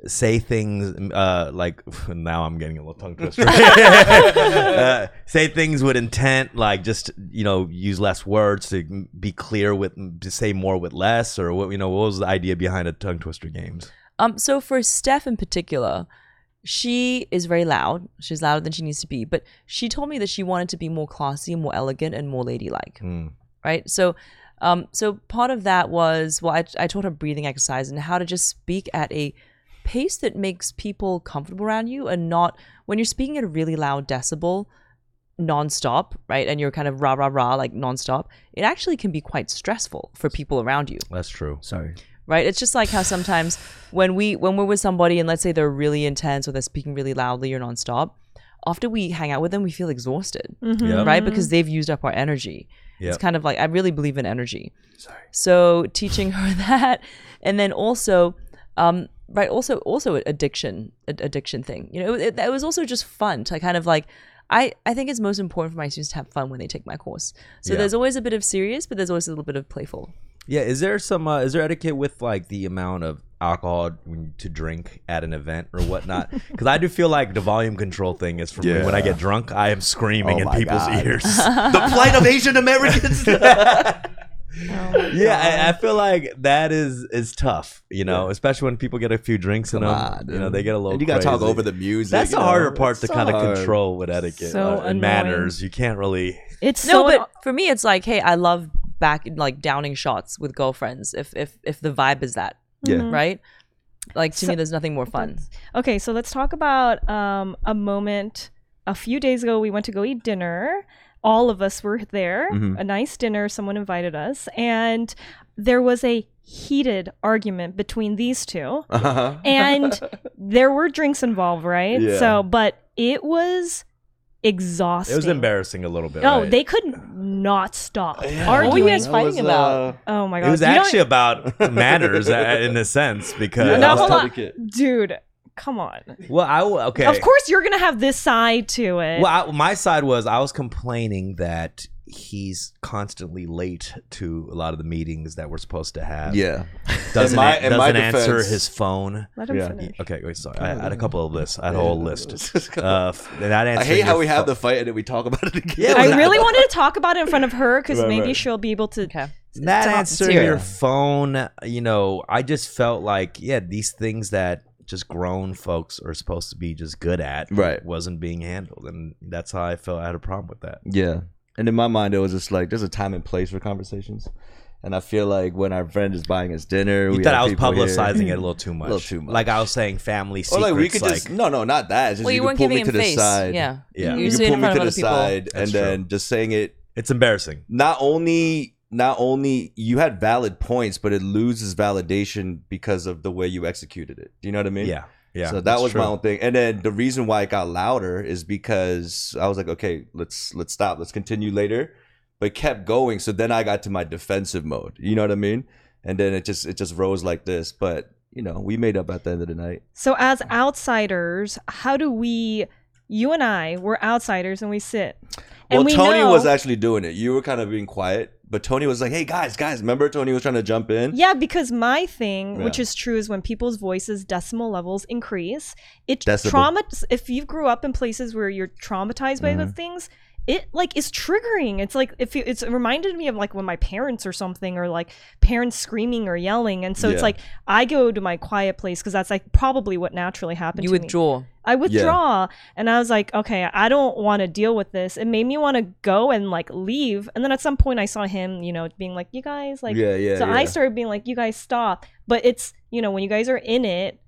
say things uh like now i'm getting a little tongue twister uh, say things with intent like just you know use less words to be clear with to say more with less or what you know what was the idea behind a tongue twister games Um, so for Steph in particular, she is very loud. She's louder than she needs to be. But she told me that she wanted to be more classy, more elegant, and more ladylike. Mm. Right. So, um, so part of that was well, I, I taught her breathing exercise and how to just speak at a pace that makes people comfortable around you, and not when you're speaking at a really loud decibel nonstop, right? And you're kind of rah rah rah like nonstop. It actually can be quite stressful for people around you that's true Sorry. right it's just like how sometimes when we when we're with somebody and let's say they're really intense or they're speaking really loudly or nonstop after we hang out with them we feel exhausted Yep. right because they've used up our energy it's kind of like i really believe in energy sorry so teaching her that and then also um right also also addiction ad- addiction thing you know it, it was also just fun to kind of like I, I think it's most important for my students to have fun when they take my course. So Yeah. there's always a bit of serious, but there's always a little bit of playful. Yeah, is there some uh, is there etiquette with like the amount of alcohol to drink at an event or whatnot? Because I do feel like the volume control thing is for me. When I get drunk, I am screaming Oh in people's God. ears. the plight of Asian Americans. yeah, I, I feel like that is is tough. You know, especially when people get a few drinks in Come them. on, you know, they get a little. And you gotta talk over the music. That's you the know? harder part It's to so kind of control with etiquette So uh, and manners. You can't really. It's No, so but for me, it's like, hey, I love back like downing shots with girlfriends. If if if the vibe is that Yeah. right, like to So- me, there's nothing more fun. Okay, so let's talk about um, a moment. A few days ago, we went to go eat dinner. All of us were there. Mhm. A nice dinner. Someone invited us, and there was a heated argument between these two. Uh-huh. And there were drinks involved, right? Yeah. So, but it was exhausting. It was embarrassing a little bit. No, right? they could not stop Yeah. arguing. What were you guys fighting was, about? uh, oh my god! It was You actually about manners uh, in a sense because Yeah, No, hold on. dude. Come on. well, I w- okay. Of course, you're gonna have this side to it. Well, I, my side was I was complaining that he's constantly late to a lot of the meetings that we're supposed to have. Yeah. doesn't my- an- in my doesn't answer defense- his phone. Let him Yeah. finish. Okay, wait, sorry. I had a couple of lists. I had a whole list. Uh, f- not I hate how your we have pho- the fight and then we talk about it again. Yeah, I was- really wanted to talk about it in front of her because Right, maybe right. she'll be able to. Okay. not Stop. answering your phone. You know, I just felt like yeah, these things that just grown folks are supposed to be just good at, Right. wasn't being handled, and that's how I felt. I had a problem with that. Yeah. And in my mind, it was just like there's a time and place for conversations. And I feel like when our friend is buying us dinner, You we thought I was people here- publicizing it a little too much. little too much. Like I was saying, family Or secrets. like we could like, just no, no, not that. It's just Well, you could weren't pull giving me him to the face. side. Yeah. Yeah. You You say could pull me to the people. side That's and then just saying it. it's embarrassing. Not only, not only you had valid points, but it loses validation because of the way you executed it. Do you know what I mean? Yeah, yeah. so that was true. my own thing. And then the reason why it got louder is because I was like, okay, let's let's stop. Let's continue later. But kept going. So then I got to my defensive mode. You know what I mean? And then it just it just rose like this. But you know, we made up at the end of the night. So, as outsiders, how do we? You and I, we're outsiders, and we sit. Well, we Tony know, was actually doing it. You were kind of being quiet, but Tony was like, "Hey guys, guys, remember Tony was trying to jump in?" Yeah, because my thing, which is true, is when people's voices decimal levels increase, it Decibel. trauma. If you grew up in places where you're traumatized by Mm-hmm. those things, it like is triggering. It's like if you, it's it reminded me of like when my parents or something, or like parents screaming or yelling, and so it's like I go to my quiet place because that's like probably what naturally happened. You to me. withdraw. I withdraw and I was like, okay, I don't want to deal with this. It made me want to go and like leave. And then at some point I saw him, you know, being like, you guys, like, yeah, yeah. so I started being like, you guys stop. But it's, you know, when you guys are in it,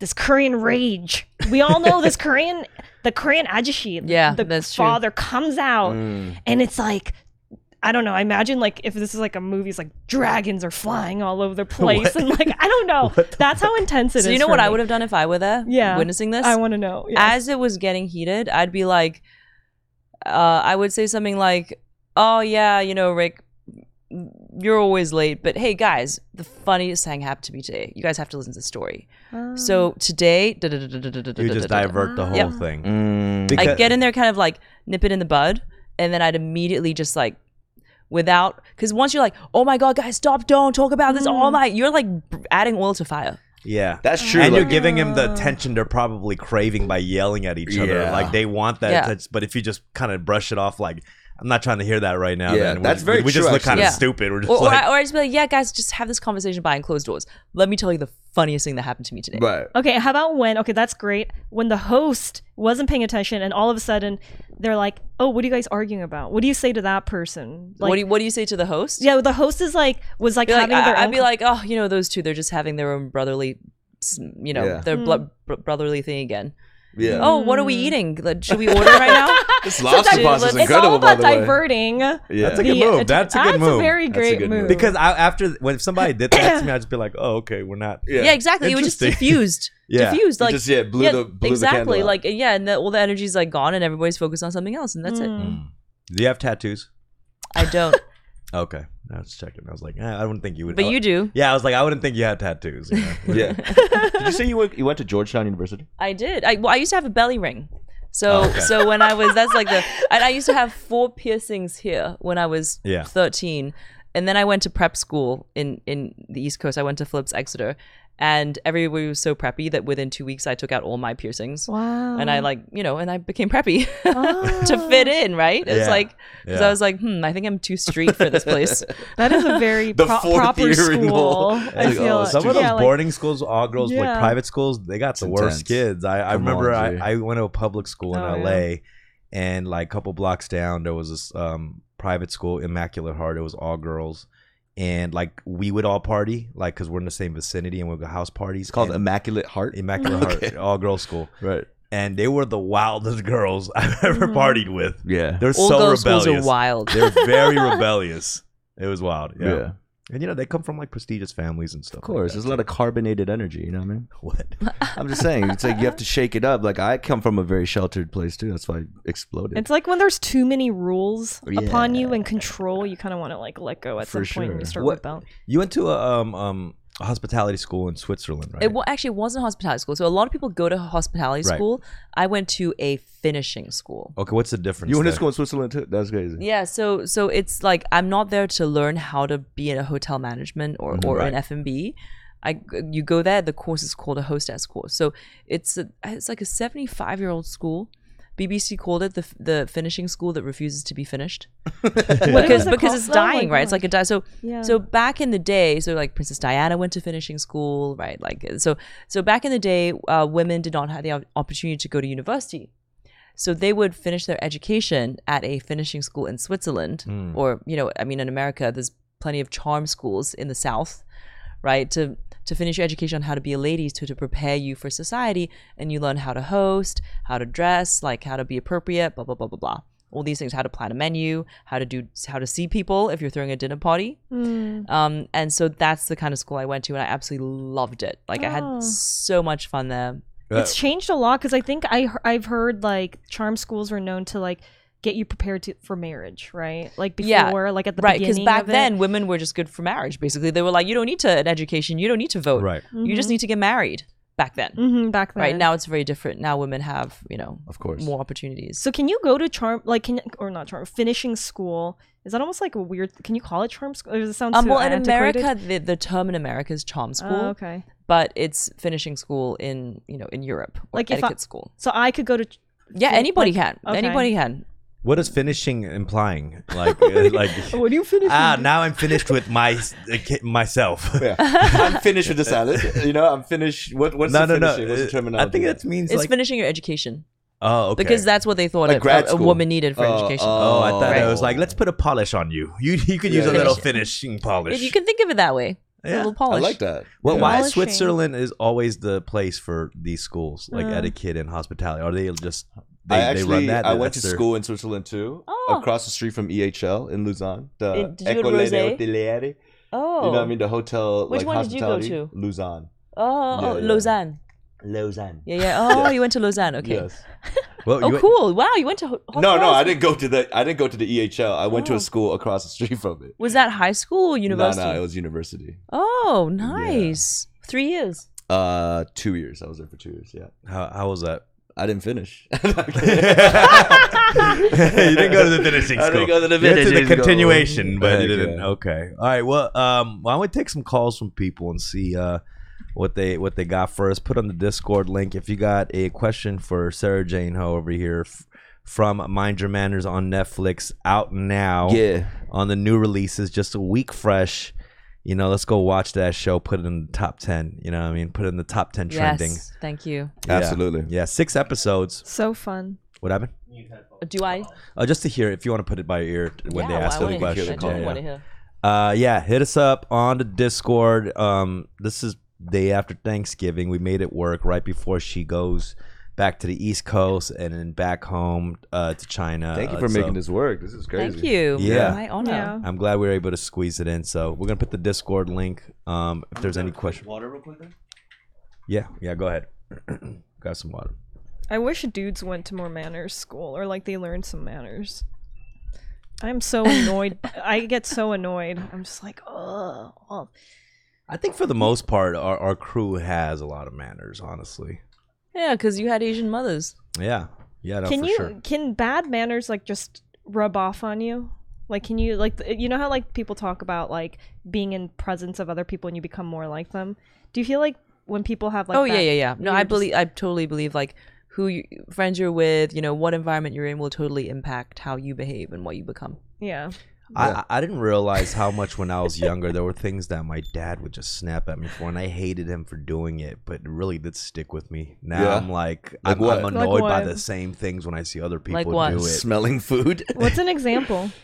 this Korean rage. We all know this Korean, the Korean ahjussi. Yeah, the that's true. father comes out Mm. and it's like, I don't know. I imagine like if this is like a movie, it's like dragons are flying all over the place, What? and like I don't know. That's how intense it is. So you know what I would have done if I were there, Yeah. witnessing this. I want to know. yes. As it was getting heated, I'd be like, uh, I would say something like, "Oh yeah, you know, Rick, you're always late, but hey guys, the funniest thing happened to me today. You guys have to listen to the story. Ah. So today, You just divert the whole Yep. thing. Mm. Because- I get in there, kind of like nip it in the bud, and then I'd immediately just like without because once you're like, oh my god, guys, stop, don't talk about this. All my, you're like adding oil to fire. Yeah. That's true. and you're giving him the attention they're probably craving by yelling at each other. Yeah. Like they want that. Yeah. attention, but if you just kind of brush it off, like I'm not trying to hear that right now. Yeah, then that's we, very We just look kind of. Yeah. stupid. We're just Or, or, like, I, or I just be like, yeah, guys, just have this conversation behind closed doors. Let me tell you the funniest thing that happened to me today. Right. Okay, how about when? Okay, that's great. When the host wasn't paying attention, and all of a sudden they're like, "Oh, what are you guys arguing about? What do you say to that person?" Like, what do you, what do you say to the host? yeah, the host is like was like Be like, having their I, own would be like, oh, you know, those two, they're just having their own brotherly, you know, Yeah. their Hmm. blo- br- brotherly thing again. Yeah. Oh, what are we eating? Should we order right now? This lobster Dude, pasta is let's- it's incredible, all by about the way. diverting. Yeah. That's a good the move. That's a good That's move. a very That's a great good move. move. because I, after when somebody did that to me, I'd just be like, oh, okay, we're not. yeah. exactly. It were just Interesting. diffused. Yeah. Diffused. You Like, just yeah, blew yeah, the blew exactly. the like, yeah, and the, all the energy's like gone, and everybody's focused on something else, and that's it. Mm. Mm. Do you have tattoos? I don't, Okay, I was checking. I was like, eh, I wouldn't think you would. but you do. Yeah, I was like, I wouldn't think you had tattoos. you know? yeah. Did you say you went you went to Georgetown University? I did. I well, I used to have a belly ring. So Oh, okay. so when I was that's like the I used to have four piercings here when I was Yeah. 13. And then I went to prep school in in the East Coast. I went to Phillips Exeter and everybody was so preppy that within 2 weeks I took out all my piercings. Wow. And I like, you know, and I became preppy Oh. to fit in, right? It's Yeah. like cuz Yeah. I was like, "Hmm, I think I'm too street for this place." that is a very pro- proper year school. all. I Like, feel oh, Some of those yeah, like- boarding schools, all girls, like private schools, they got the It's worst kids. I, I Come remember on, I, I went to a public school in Oh, LA, yeah. and like a couple blocks down, there was this um, private school, Immaculate Heart. It was all girls. And like we would all party, like because we're in the same vicinity and we go house parties. It's called and Immaculate Heart. Immaculate Okay. Heart, all girls school. Right. And they were the wildest girls I've ever Mhm. partied with. Yeah. They're all so girls rebellious. are wild. They're very rebellious. It was wild. Yeah. Yeah. And you know, they come from like prestigious families and stuff. Of course. There's a lot of carbonated energy, you know what I mean? What? I'm just saying, it's like you have to shake it up. Like I come from a very sheltered place too. That's why I exploded. It's like when there's too many rules upon you and control, you kind of want to like let go at For some point and you start What- rebelling. You went to a um um a hospitality school in Switzerland, right? It wa- actually it wasn't a hospitality school. So a lot of people go to hospitality Right. school. I went to a finishing school. okay, what's the difference? you went to there? school in Switzerland too? That's crazy. Yeah, so so it's like I'm not there to learn how to be in a hotel management or or Right. an F and B. I you go there. The course is called a hostess course. So it's a, it's like a 75 year old school. BBC called it the the finishing school that refuses to be finished because it because it's though? Oh dying, right? It's like a die. So Yeah. so back in the day, so like Princess Diana went to finishing school, right? Like so so back in the day, uh, women did not have the opportunity to go to university. So they would finish their education at a finishing school in Switzerland, Mm. or you know, I mean, in America, there's plenty of charm schools in the South, right? To to finish your education on how to be a lady, to to prepare you for society, and you learn how to host, how to dress, like how to be appropriate, blah blah blah blah blah. All these things, how to plan a menu, how to do, how to see people if you're throwing a dinner party. Mm. Um, and so that's the kind of school I went to, and I absolutely loved it. Like I Oh. had so much fun there. It's changed a lot because I think I, i've heard like charm schools were known to like get you prepared to for marriage, right? Like Yeah, before, like at the beginning, right, because back of it. then women were just good for marriage. Basically, they were like, you don't need to an education, you don't need to vote, right. you just need to get married. Back then, hmm back then. right now it's very different. Now women have you know Of course. more opportunities. So can you go to charm like can or not charm finishing school? Is that almost like a weird? Can you call it charm school? Or does it sound Um, too well, in? America, the, the term in America is charm school, Oh, okay. but it's finishing school in you know in Europe, or Like if I- etiquette school. So I could go to. Yeah, anybody like- can. okay. Anybody can. What is finishing implying? Like, uh, like What do you finish? ah, now I'm finished with my uh, myself. Yeah. I'm finished with the salad. You know, I'm finished. What, what's no, the no, no. finishing? What's the Uh, terminology? I think that means It's like. finishing your education oh, okay. because that's what they thought Like a, grad a- a woman needed for Oh, education. Oh, I thought Right. it was like let's put a polish on you. You you could use a little Finish finishing polish. If you can think of it that way, a Yeah. little I polish. like that. Well, Yeah. why is Polishing. Switzerland is always the place for these schools like Uh. etiquette and hospitality? Are they just they, I they actually run that? I went to their- school in Switzerland too, Oh. across the street from EHL in Lausanne. The did you go École Rosé? Hôtelière. Oh, You know what I mean? The hotel. Which like, one did you go to? Lausanne. oh, Yeah, oh, yeah. Lausanne. Lausanne. Yeah, yeah. Oh, Yeah. you went to Lausanne. Okay. Yes. Well, Oh, you- cool. Wow, you went to. ho- No, no, I didn't go to the. I didn't go to the EHL. I went to Oh. a school across the street from it. Was that high school or university? No, no, it was university. Oh, nice. Three years. Uh, two years. I was there for two years. Yeah. How, how was that? I didn't finish. you didn't go to the finishing I school. didn't go to the You finishing the school. continuation, but you didn't. yeah. Okay. All right. Well, um, why don't we take some calls from people and see uh, what they what they got first? Put on the Discord link if you got a question for Sara Jane Ho over here f- from Mind Your Manners on Netflix, out now. yeah. on the new releases, just a week fresh. You know, let's go watch that show. Put it in the top ten. You know, what I mean, put it in the top ten trending. Yes, thank you. Yeah. Absolutely. Yeah, six episodes. So fun. What happened? Do I? Uh, just to hear, if you want to put it by your ear t- when yeah, they ask I you the wanna hear- question. I totally Yeah, wanna yeah. hear. Uh, yeah, hit us up on the Discord. Um, this is day after Thanksgiving. We made it work right before she goes back to the East Coast and then back home uh, to China. Thank you Uh, for so making this work. This is crazy. Thank you. Yeah. My honor. Yeah. I'm glad we were able to squeeze it in. So we're gonna put the Discord link. Um, if there's any questions. Water real quick then? Yeah, yeah. Go ahead. Got some water. I wish dudes went to more manners school or like they learned some manners. I'm so annoyed. I get so annoyed. I'm just like, oh. I think for the most part, our, our crew has a lot of manners. Honestly. Yeah, because you had Asian mothers. Yeah. Yeah. No, can for you Sure. can bad manners like just rub off on you? Like, can you like you know how like people talk about like being in presence of other people and you become more like them? Do you feel like when people have like oh yeah, that- yeah, yeah. No, you're I just- believe. I totally believe like who you, friends you're with, you know, what environment you're in will totally impact how you behave and what you become. yeah I, I I didn't realize how much when I was younger there were things that my dad would just snap at me for, and I hated him for doing it, but it really did stick with me. Now Yeah? I'm like, Like I'm, what? I'm Like annoyed by what? the same things when I see other people Like what? do it. Smelling food. What's an example?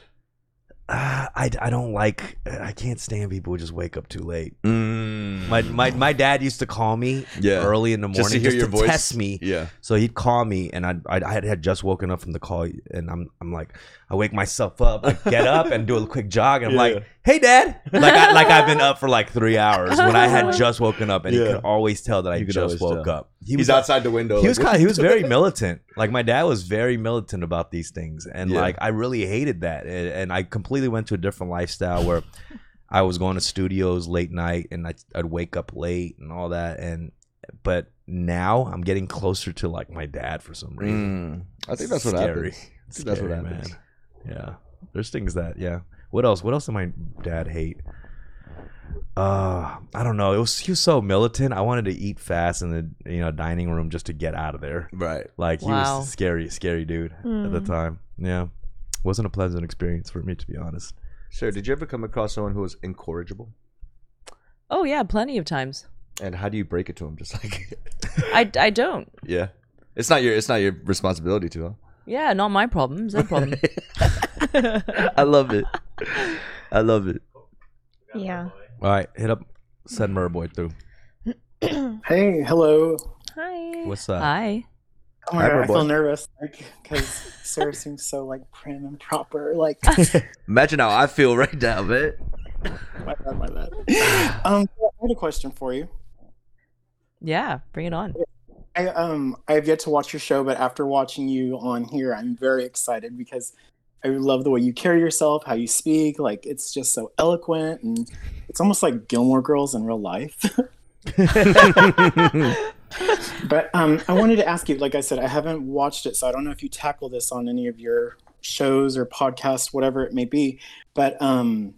Uh, I, I don't like I can't stand people who just wake up too late. Mm. My, my my dad used to call me Yeah. early in the morning Just to hear your voice. test me. Yeah. So he'd call me, and I'd, I'd, had just woken up from the call, and I'm I'm like, I wake myself up, I get up and do a quick jog, and I'm Yeah. like, Hey, Dad, like I, like I've been up for like three hours when I had just woken up, and he could always tell that I just woke tell. up. He was like- outside the window. he was kind of, he was very militant. Like my dad was very militant about these things, and Yeah. like I really hated that, and, and I completely went to a different lifestyle where I was going to studios late night, and I'd, I'd wake up late and all that, and but now I'm getting closer to like my dad for some reason. Mm. I think that's what happens. I think that's what Scary, happens. Yeah, there's things that yeah. What else? What else did my dad hate? Uh, I don't know. It was he was so militant. I wanted to eat fast in the you know dining room just to get out of there. Right. Like he Wow. was a scary, scary dude at the Mm. time. Yeah, wasn't a pleasant experience for me to be honest. Sure. Did you ever come across someone who was incorrigible? Oh yeah, plenty of times. And how do you break it to him? Just like, I, I don't. yeah, it's not your it's not your responsibility to. Huh? Yeah, not my problem. It's their problem. I love it. I love it. yeah. All right, hit up send Murboy through. Hey, hello. Hi. What's up? Hi. Oh my Hi, god, I boy. feel nervous, like, because Sara seems so like prim and proper. Like, Imagine how I feel right now, man. my bad, my bad. Um, I had a question for you. Yeah, bring it on. I um, I have yet to watch your show, but after watching you on here, I'm very excited because I love the way you carry yourself, how you speak. Like, it's just so eloquent, and it's almost like Gilmore Girls in real life. But um, I wanted to ask you, like I said, I haven't watched it, so I don't know if you tackle this on any of your shows or podcasts, whatever it may be. But um,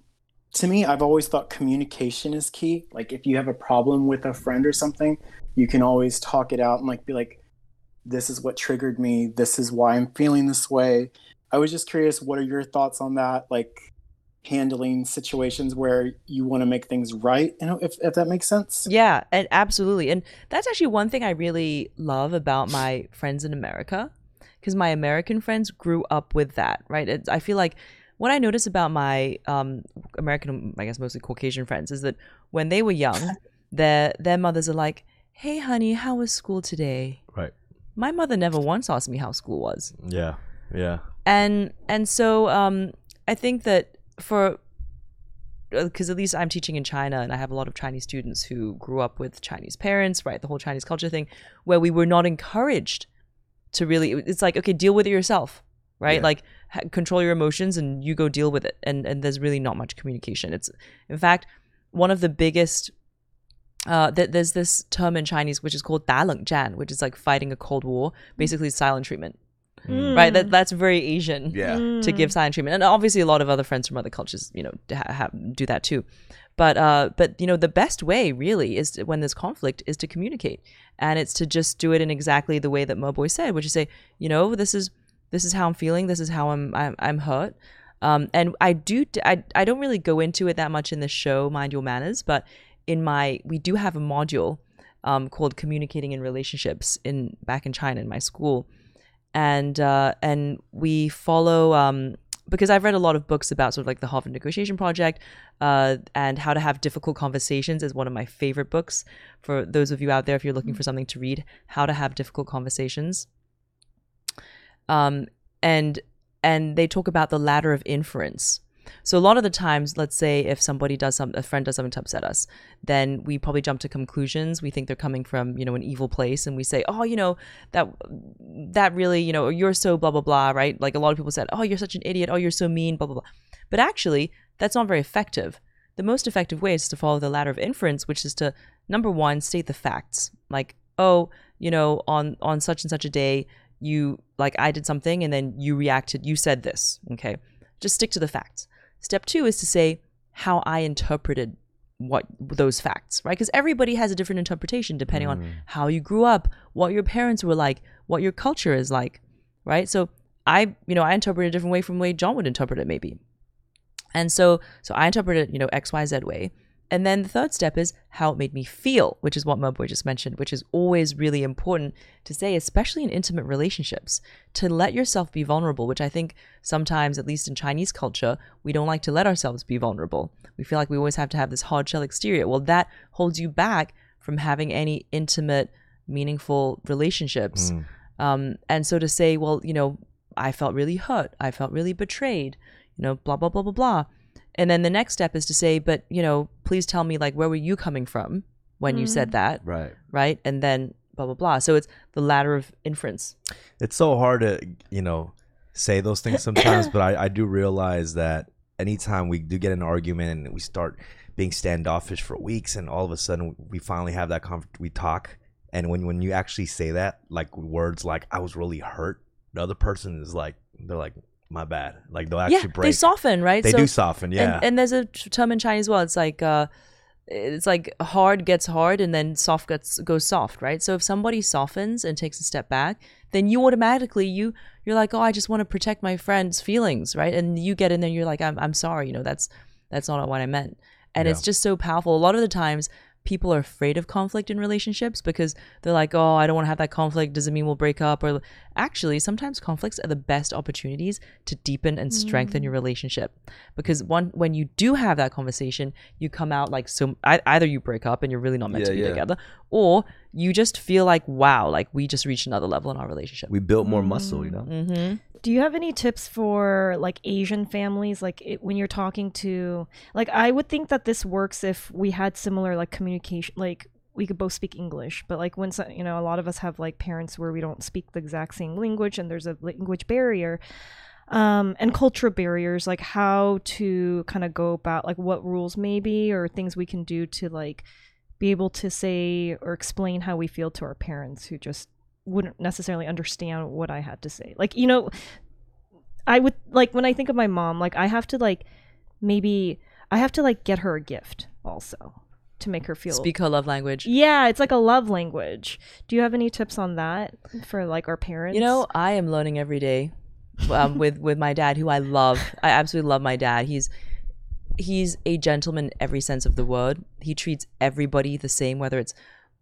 to me, I've always thought communication is key. Like if you have a problem with a friend or something, you can always talk it out and like be like, "This is what triggered me. This is why I'm feeling this way." I was just curious, what are your thoughts on that? Like handling situations where you want to make things right, you know, if if that makes sense. Yeah, and absolutely. And that's actually one thing I really love about my friends in America because my American friends grew up with that, right? It's, I feel like what I notice about my um, American, I guess mostly Caucasian friends, is that when they were young, their their mothers are like, "Hey, honey, how was school today?" Right. My mother never once asked me how school was Yeah, yeah and and so um, I think that for uh, because at least I'm teaching in China and I have a lot of Chinese students who grew up with Chinese parents, right? The whole Chinese culture thing, where we were not encouraged to really, it's like, okay, deal with it yourself, right? Yeah. Like control your emotions and you go deal with it. And, and there's really not much communication. It's, in fact, one of the biggest, uh, there's this term in Chinese which is called Da Leng Zhan, which is like fighting a Cold War, mm. basically mm. silent treatment. Right, that that's very Asian Yeah. to give silent treatment, and obviously a lot of other friends from other cultures, you know, ha- ha- do that too. But uh, but you know, the best way really is to, when there's conflict is to communicate, and it's to just do it in exactly the way that Mo Boy said, which is say, you know, this is this is how I'm feeling, this is how I'm I'm, I'm hurt, um, and I do I I don't really go into it that much in the show, Mind Your Manners, but in my we do have a module um, called Communicating in Relationships in back in China in my school and uh, and we follow um, because I've read a lot of books about sort of like the Harvard Negotiation Project uh, and how to have difficult conversations is one of my favorite books for those of you out there if you're looking for something to read. How to have difficult conversations. Um, and and they talk about the ladder of inference. So a lot of the times, let's say if somebody does some, a friend does something to upset us, then we probably jump to conclusions. We think they're coming from, you know, an evil place, and we say, oh, you know, that that really, you know, you're so blah blah blah, right? Like a lot of people said, oh, you're such an idiot, oh, you're so mean, blah blah blah. But actually, that's not very effective. The most effective way is to follow the ladder of inference, which is to number one, state the facts. Like, oh, you know, on on such and such a day, you like I did something, and then you reacted, you said this. Okay, just stick to the facts. Step two is to say how I interpreted what those facts, right? Because everybody has a different interpretation depending on mm. how you grew up, what your parents were like, what your culture is like, right? So I, you know, I interpret it a different way from the way John would interpret it, maybe. And so, so I interpret it, you know, X, Y, Z way. And then the third step is how it made me feel, which is what Moboy just mentioned, which is always really important to say, especially in intimate relationships, to let yourself be vulnerable, which I think sometimes, at least in Chinese culture, we don't like to let ourselves be vulnerable. We feel like we always have to have this hard shell exterior. Well, that holds you back from having any intimate, meaningful relationships. Um, and so to say, well, you know, I felt really hurt, I felt really betrayed, you know, blah, blah, blah, blah, blah. And then the next step is to say, but, you know, please tell me, like, where were you coming from when you said mm. that? Right. Right. And then blah, blah, blah. So it's the ladder of inference. it's so hard to you know say those things sometimes but I, I do realize that anytime we do get an argument and we start being standoffish for weeks and all of a sudden we finally have that conf- we talk and when when you actually say that like words like i was really hurt the other person is like they're like my bad like they'll actually yeah. break They soften, right? They So- do soften yeah And, and there's a term in Chinese as well. It's like, uh, it's like hard gets hard and then soft gets goes soft, right? So if somebody softens and takes a step back, then you automatically you you're like, oh, I just want to protect my friend's feelings, right? And you get in there, you're like, I'm I'm sorry, you know, that's that's not what I meant, and it's just so powerful. A lot of the times. People are afraid of conflict in relationships because they're like, "Oh, I don't want to have that conflict. Doesn't mean we'll break up." Or actually, sometimes conflicts are the best opportunities to deepen and strengthen your relationship because one when you do have that conversation you come out like so I, either you break up and you're really not meant to be yeah. together or you just feel like wow like we just reached another level in our relationship We built more muscle, you know. mm-hmm. Do you have any tips for like Asian families? Like it, when you're talking to, like I would think that this works if we had similar like communication, like we could both speak English. But like when you know, a lot of us have like parents where we don't speak the exact same language, and there's a language barrier, um, and cultural barriers. Like how to kind of go about like what rules maybe or things we can do to like be able to say or explain how we feel to our parents who just wouldn't necessarily understand what I had to say. Like, you know, I would like when I think of my mom, like I have to like maybe I have to like get her a gift also to make her feel speak her love language Yeah, it's like a love language. Do you have any tips on that for like our parents? you know i am learning every day um, with with my dad who i love i absolutely love my dad he's he's a gentleman in every sense of the word he treats everybody the same whether it's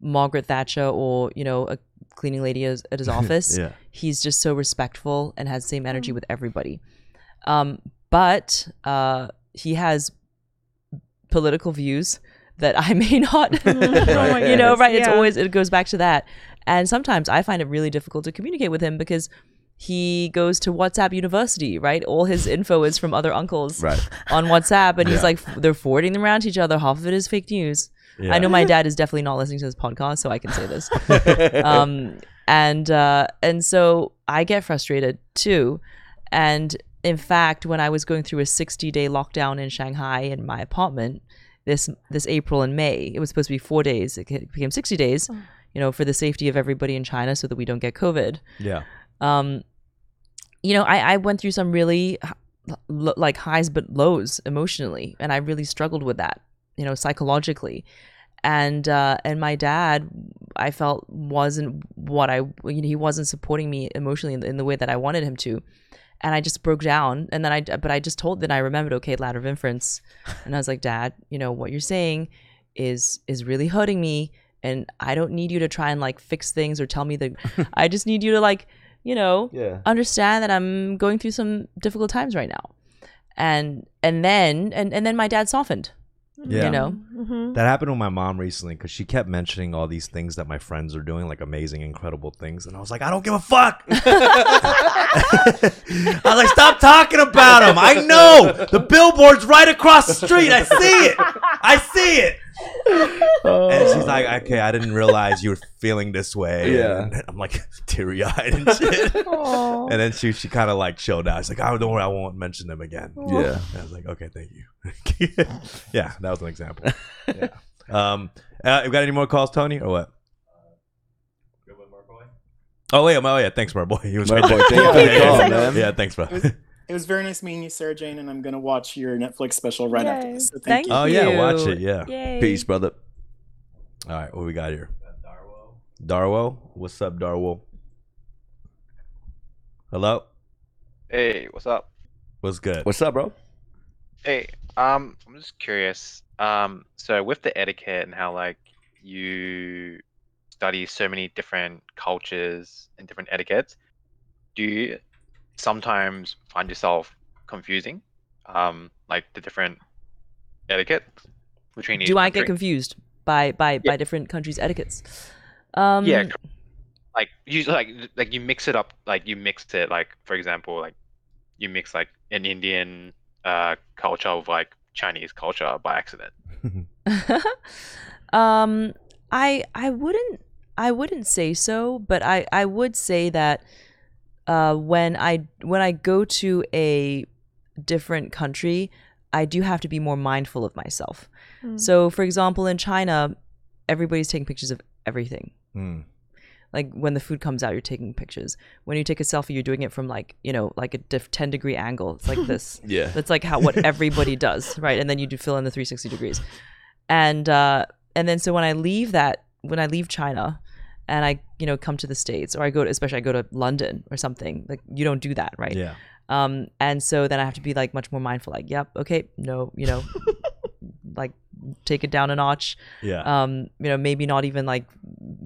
margaret thatcher or you know a cleaning lady as, at his office Yeah. he's just so respectful and has the same energy with everybody um, but uh, he has political views that I may not, you know, right? It's yeah. always, it goes back to that. And sometimes I find it really difficult to communicate with him because he goes to WhatsApp University, right? All his info is from other uncles Right. on WhatsApp, and he's like, they're forwarding them around to each other. Half of it is fake news. I know my dad is definitely not listening to this podcast, so I can say this. um, and uh, and so I get frustrated too. And in fact, when I was going through a 60 day lockdown in Shanghai in my apartment, this this April and May. It was supposed to be four days. It became sixty days. You know, for the safety of everybody in China, so that we don't get COVID. Yeah. Um, you know, I I went through some really like highs but lows emotionally, and I really struggled with that. You know, psychologically. And uh, and my dad, I felt wasn't what I you know, he wasn't supporting me emotionally in the, in the way that I wanted him to, and I just broke down. And then I but I just told then I remembered okay ladder of inference, and I was like, Dad, you know what you're saying is is really hurting me, and I don't need you to try and like fix things or tell me that I just need you to like you know Yeah. understand that I'm going through some difficult times right now, and and then and and then my dad softened, Yeah. you know. Mm-hmm. That happened with my mom recently because she kept mentioning all these things that my friends are doing, like amazing, incredible things, and I was like, I don't give a fuck. I was like, stop talking about them. I know the billboard's right across the street. I see it. I see it. And she's like, okay, I didn't realize you were feeling this way. Yeah. And I'm like teary eyed and shit. And then she she kind of like chilled out. She's like, oh, don't worry, I won't mention them again. Yeah. And I was like, okay, thank you. yeah, that was an example. Yeah. Um, uh, you got any more calls, Tony, or what? Oh wait, oh yeah, thanks, my boy. He was My boy, thank you for the yeah, call, yeah, man. yeah, thanks, bro. It was, very nice meeting you, Sara Jane, and I'm gonna watch your Netflix special right after this. So thank, Thank you. Oh yeah, watch it. Yeah. Yay. Peace, brother. All right, what we got here? Darwo. Darwo, what's up, Darwo? Hello, Hey, what's up? what's good? What's up, bro? Hey, um, I'm just curious. Um, so with the etiquette and how like you study so many different cultures and different etiquettes, do you sometimes find yourself confusing? Um, like the different etiquette between each Do I get confused by by by different countries' etiquettes? Um, Yeah, like you like like you mix it up. Like you mix it. Like for example, like you mix like an Indian uh culture with like Chinese culture by accident. um, I I wouldn't I wouldn't say so, but I I would say that uh, when I when I go to a different country, I do have to be more mindful of myself. Mm. So, for example, in China, everybody's taking pictures of everything. Hmm. Like when the food comes out, you're taking pictures. When you take a selfie, you're doing it from like you know like a diff- ten degree angle. It's like this. Yeah. That's like how what everybody does, right? And then you do fill in the 360 degrees. And uh and then so when I leave that when I leave China and I, you know, come to the States or I go to especially I go to London or something, like you don't do that, right? Yeah. Um and so then I have to be like much more mindful, like, yep, okay, no, you know, like take it down a notch. Yeah. Um, you know, maybe not even like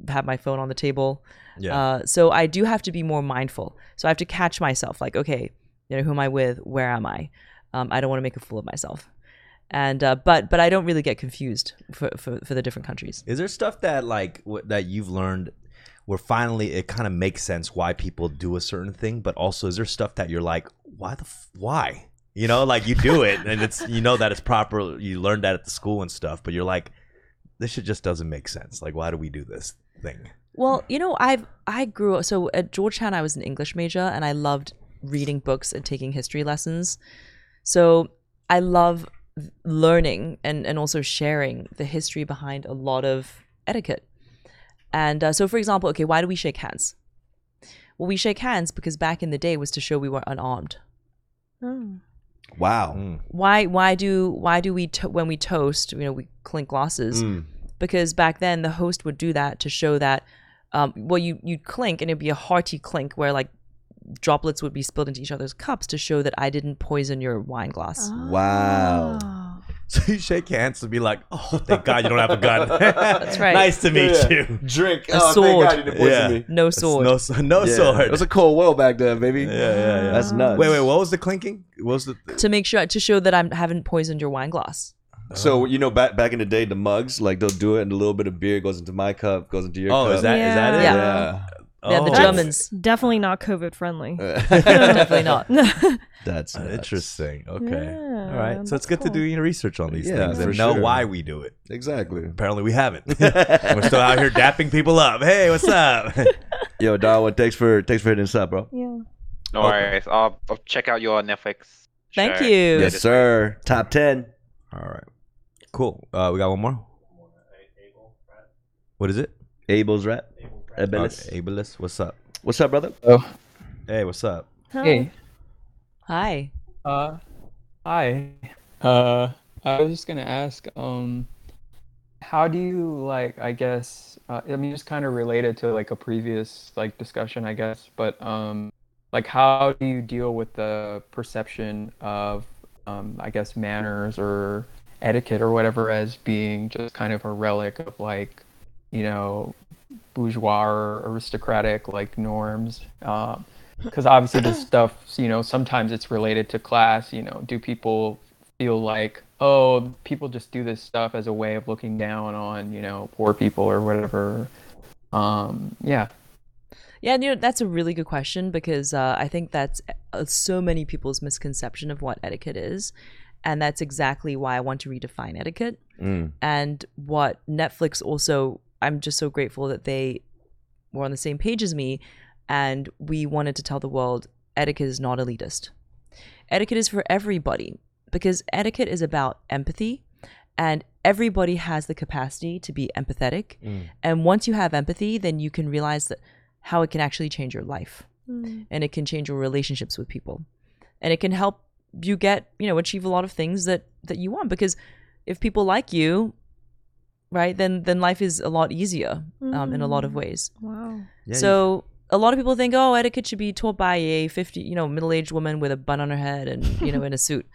have my phone on the table. yeah. Uh, so I do have to be more mindful. So I have to catch myself, like, okay, you know, who am I with? Where am I? Um, I don't want to make a fool of myself. And uh, but but I don't really get confused for, for, for the different countries. Is there stuff that like w- that you've learned where finally it kind of makes sense why people do a certain thing, but also is there stuff that you're like, why the f- why? You know, like you do it and it's you know that it's proper. You learned that at the school and stuff, but you're like, this shit just doesn't make sense. Like, why do we do this thing? Well, you know, I've I grew up so at Georgetown I was an English major and I loved reading books and taking history lessons. So I love learning and, and also sharing the history behind a lot of etiquette. And uh, so, for example, okay, why do we shake hands? Well, we shake hands because back in the day was to show we were unarmed. Oh. Wow. Mm. Why why do why do we to- when we toast you know we clink glasses Mm. because back then the host would do that to show that um, well you you'd clink and it'd be a hearty clink where like droplets would be spilled into each other's cups to show that I didn't poison your wine glass. Wow. Oh. So you shake hands and be like, oh, thank God you don't have a gun. That's right. nice to meet Yeah. you. Drink. A oh, sword. Thank God you didn't Yeah. me. No It's sword. No, s- no Yeah. sword. It was a cold world back then, baby. yeah, yeah, yeah. That's ah. nuts. Wait, wait. What was the clinking? What was the? to make sure to show that I haven't poisoned your wine glass. So you know, back back in the day, the mugs like they'll do it, and a little bit of beer goes into my cup, goes into your Oh, cup. is that is that it? Yeah. Yeah. Yeah, the Oh. Germans. Definitely not COVID friendly. Definitely not. That's nuts. Interesting. Okay. Yeah, All right. So it's that's good to do your research on these Yeah, things for and know sure. why we do it. Exactly. Apparently, we haven't. We're still out here dapping people up. Hey, what's up? Yo, Darwin, thanks for thanks for hitting us up, bro. yeah. No Okay. worries. I'll, I'll check out your Netflix. Thank show you. later Yes, this sir. Top ten. All right. Cool. Uh, we got one more. What is it? Abel's rap. Uh, Abelis. What's up? What's up, brother? Oh, Hey, what's up? hey. Hi. Uh, hi. Uh, I was just gonna ask, um, how do you like, I guess, uh, I mean, just kind of related to like a previous like discussion, I guess, but um, like how do you deal with the perception of, um, I guess, manners or etiquette or whatever as being just kind of a relic of like, you know, bourgeois or aristocratic like norms? Um, because obviously this stuff you know sometimes it's related to class you know do people feel like oh people just do this stuff as a way of looking down on you know poor people or whatever um yeah Yeah, you know, that's a really good question because uh, I think that's uh, so many people's misconception of what etiquette is. And that's exactly why I want to redefine etiquette. Mm. And what Netflix also, I'm just so grateful that they were on the same page as me. And we wanted to tell the world etiquette is not elitist. Etiquette is for everybody because etiquette is about empathy. And everybody has the capacity to be empathetic. Mm. And once you have empathy, then you can realize that how it can actually change your life mm. and it can change your relationships with people and it can help you get you know achieve a lot of things that that you want because if people like you right? Then then life is a lot easier um, in a lot of ways. Wow. Yeah, so a lot of people think oh etiquette should be taught by a 50 you know middle-aged woman with a bun on her head and you know in a suit.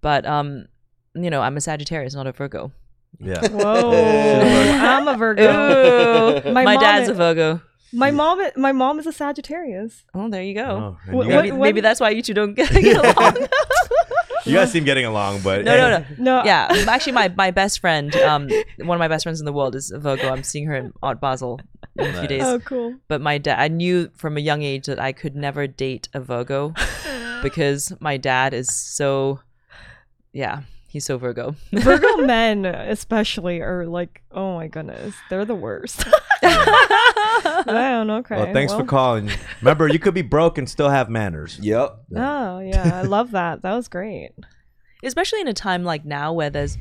But um you know i'm a sagittarius not a virgo. Yeah. Whoa. I'm a Virgo. Ooh, My my, dad's is- a virgo. My mom, my mom is a Sagittarius. oh there you go. Oh, you, maybe, what- maybe that's why you two don't get, get along you guys seem getting along, but no no no. No, yeah. Actually my, my best friend um one of my best friends in the world is a virgo. I'm seeing her in art basel in a few days. Oh, cool. but my dad i knew from a young age that i could never date a virgo because my dad is so yeah he's so virgo Virgo men, especially, are like, oh my goodness, they're the worst. Wow, okay. Well, thanks for calling. Remember, you could be broke and still have manners. Yep. Oh yeah, I love that. That was great. especially in a time like now where there's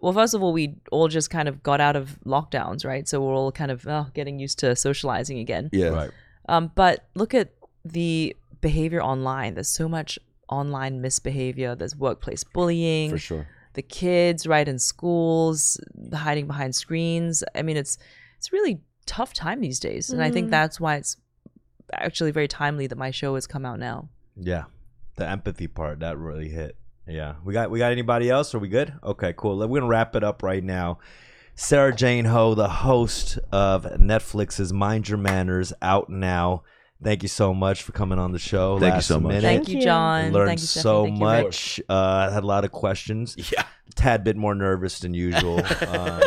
well first of all we all just kind of got out of lockdowns right so we're all kind of oh, getting used to socializing again Yeah. Right. Um, but look at the behavior online. There's so much online misbehavior. There's workplace bullying. For sure. The kids, right, in schools, hiding behind screens. I mean, it's it's really tough time these days, and I think Mm. that's why it's actually very timely that my show has come out now. Yeah. The empathy part that really hit. Yeah. We got we got anybody else? Are we good? Okay, cool. We're gonna wrap it up right now. Sara Jane Ho, the host of Netflix's Mind Your Manners, out now. Thank you so much for coming on the show. Thank you so much. minute. Thank, Thank you, you. John. learned Thank you, Stephanie. so Thank you, Rick. much. Uh, had a lot of questions. Yeah. Tad bit more nervous than usual. um,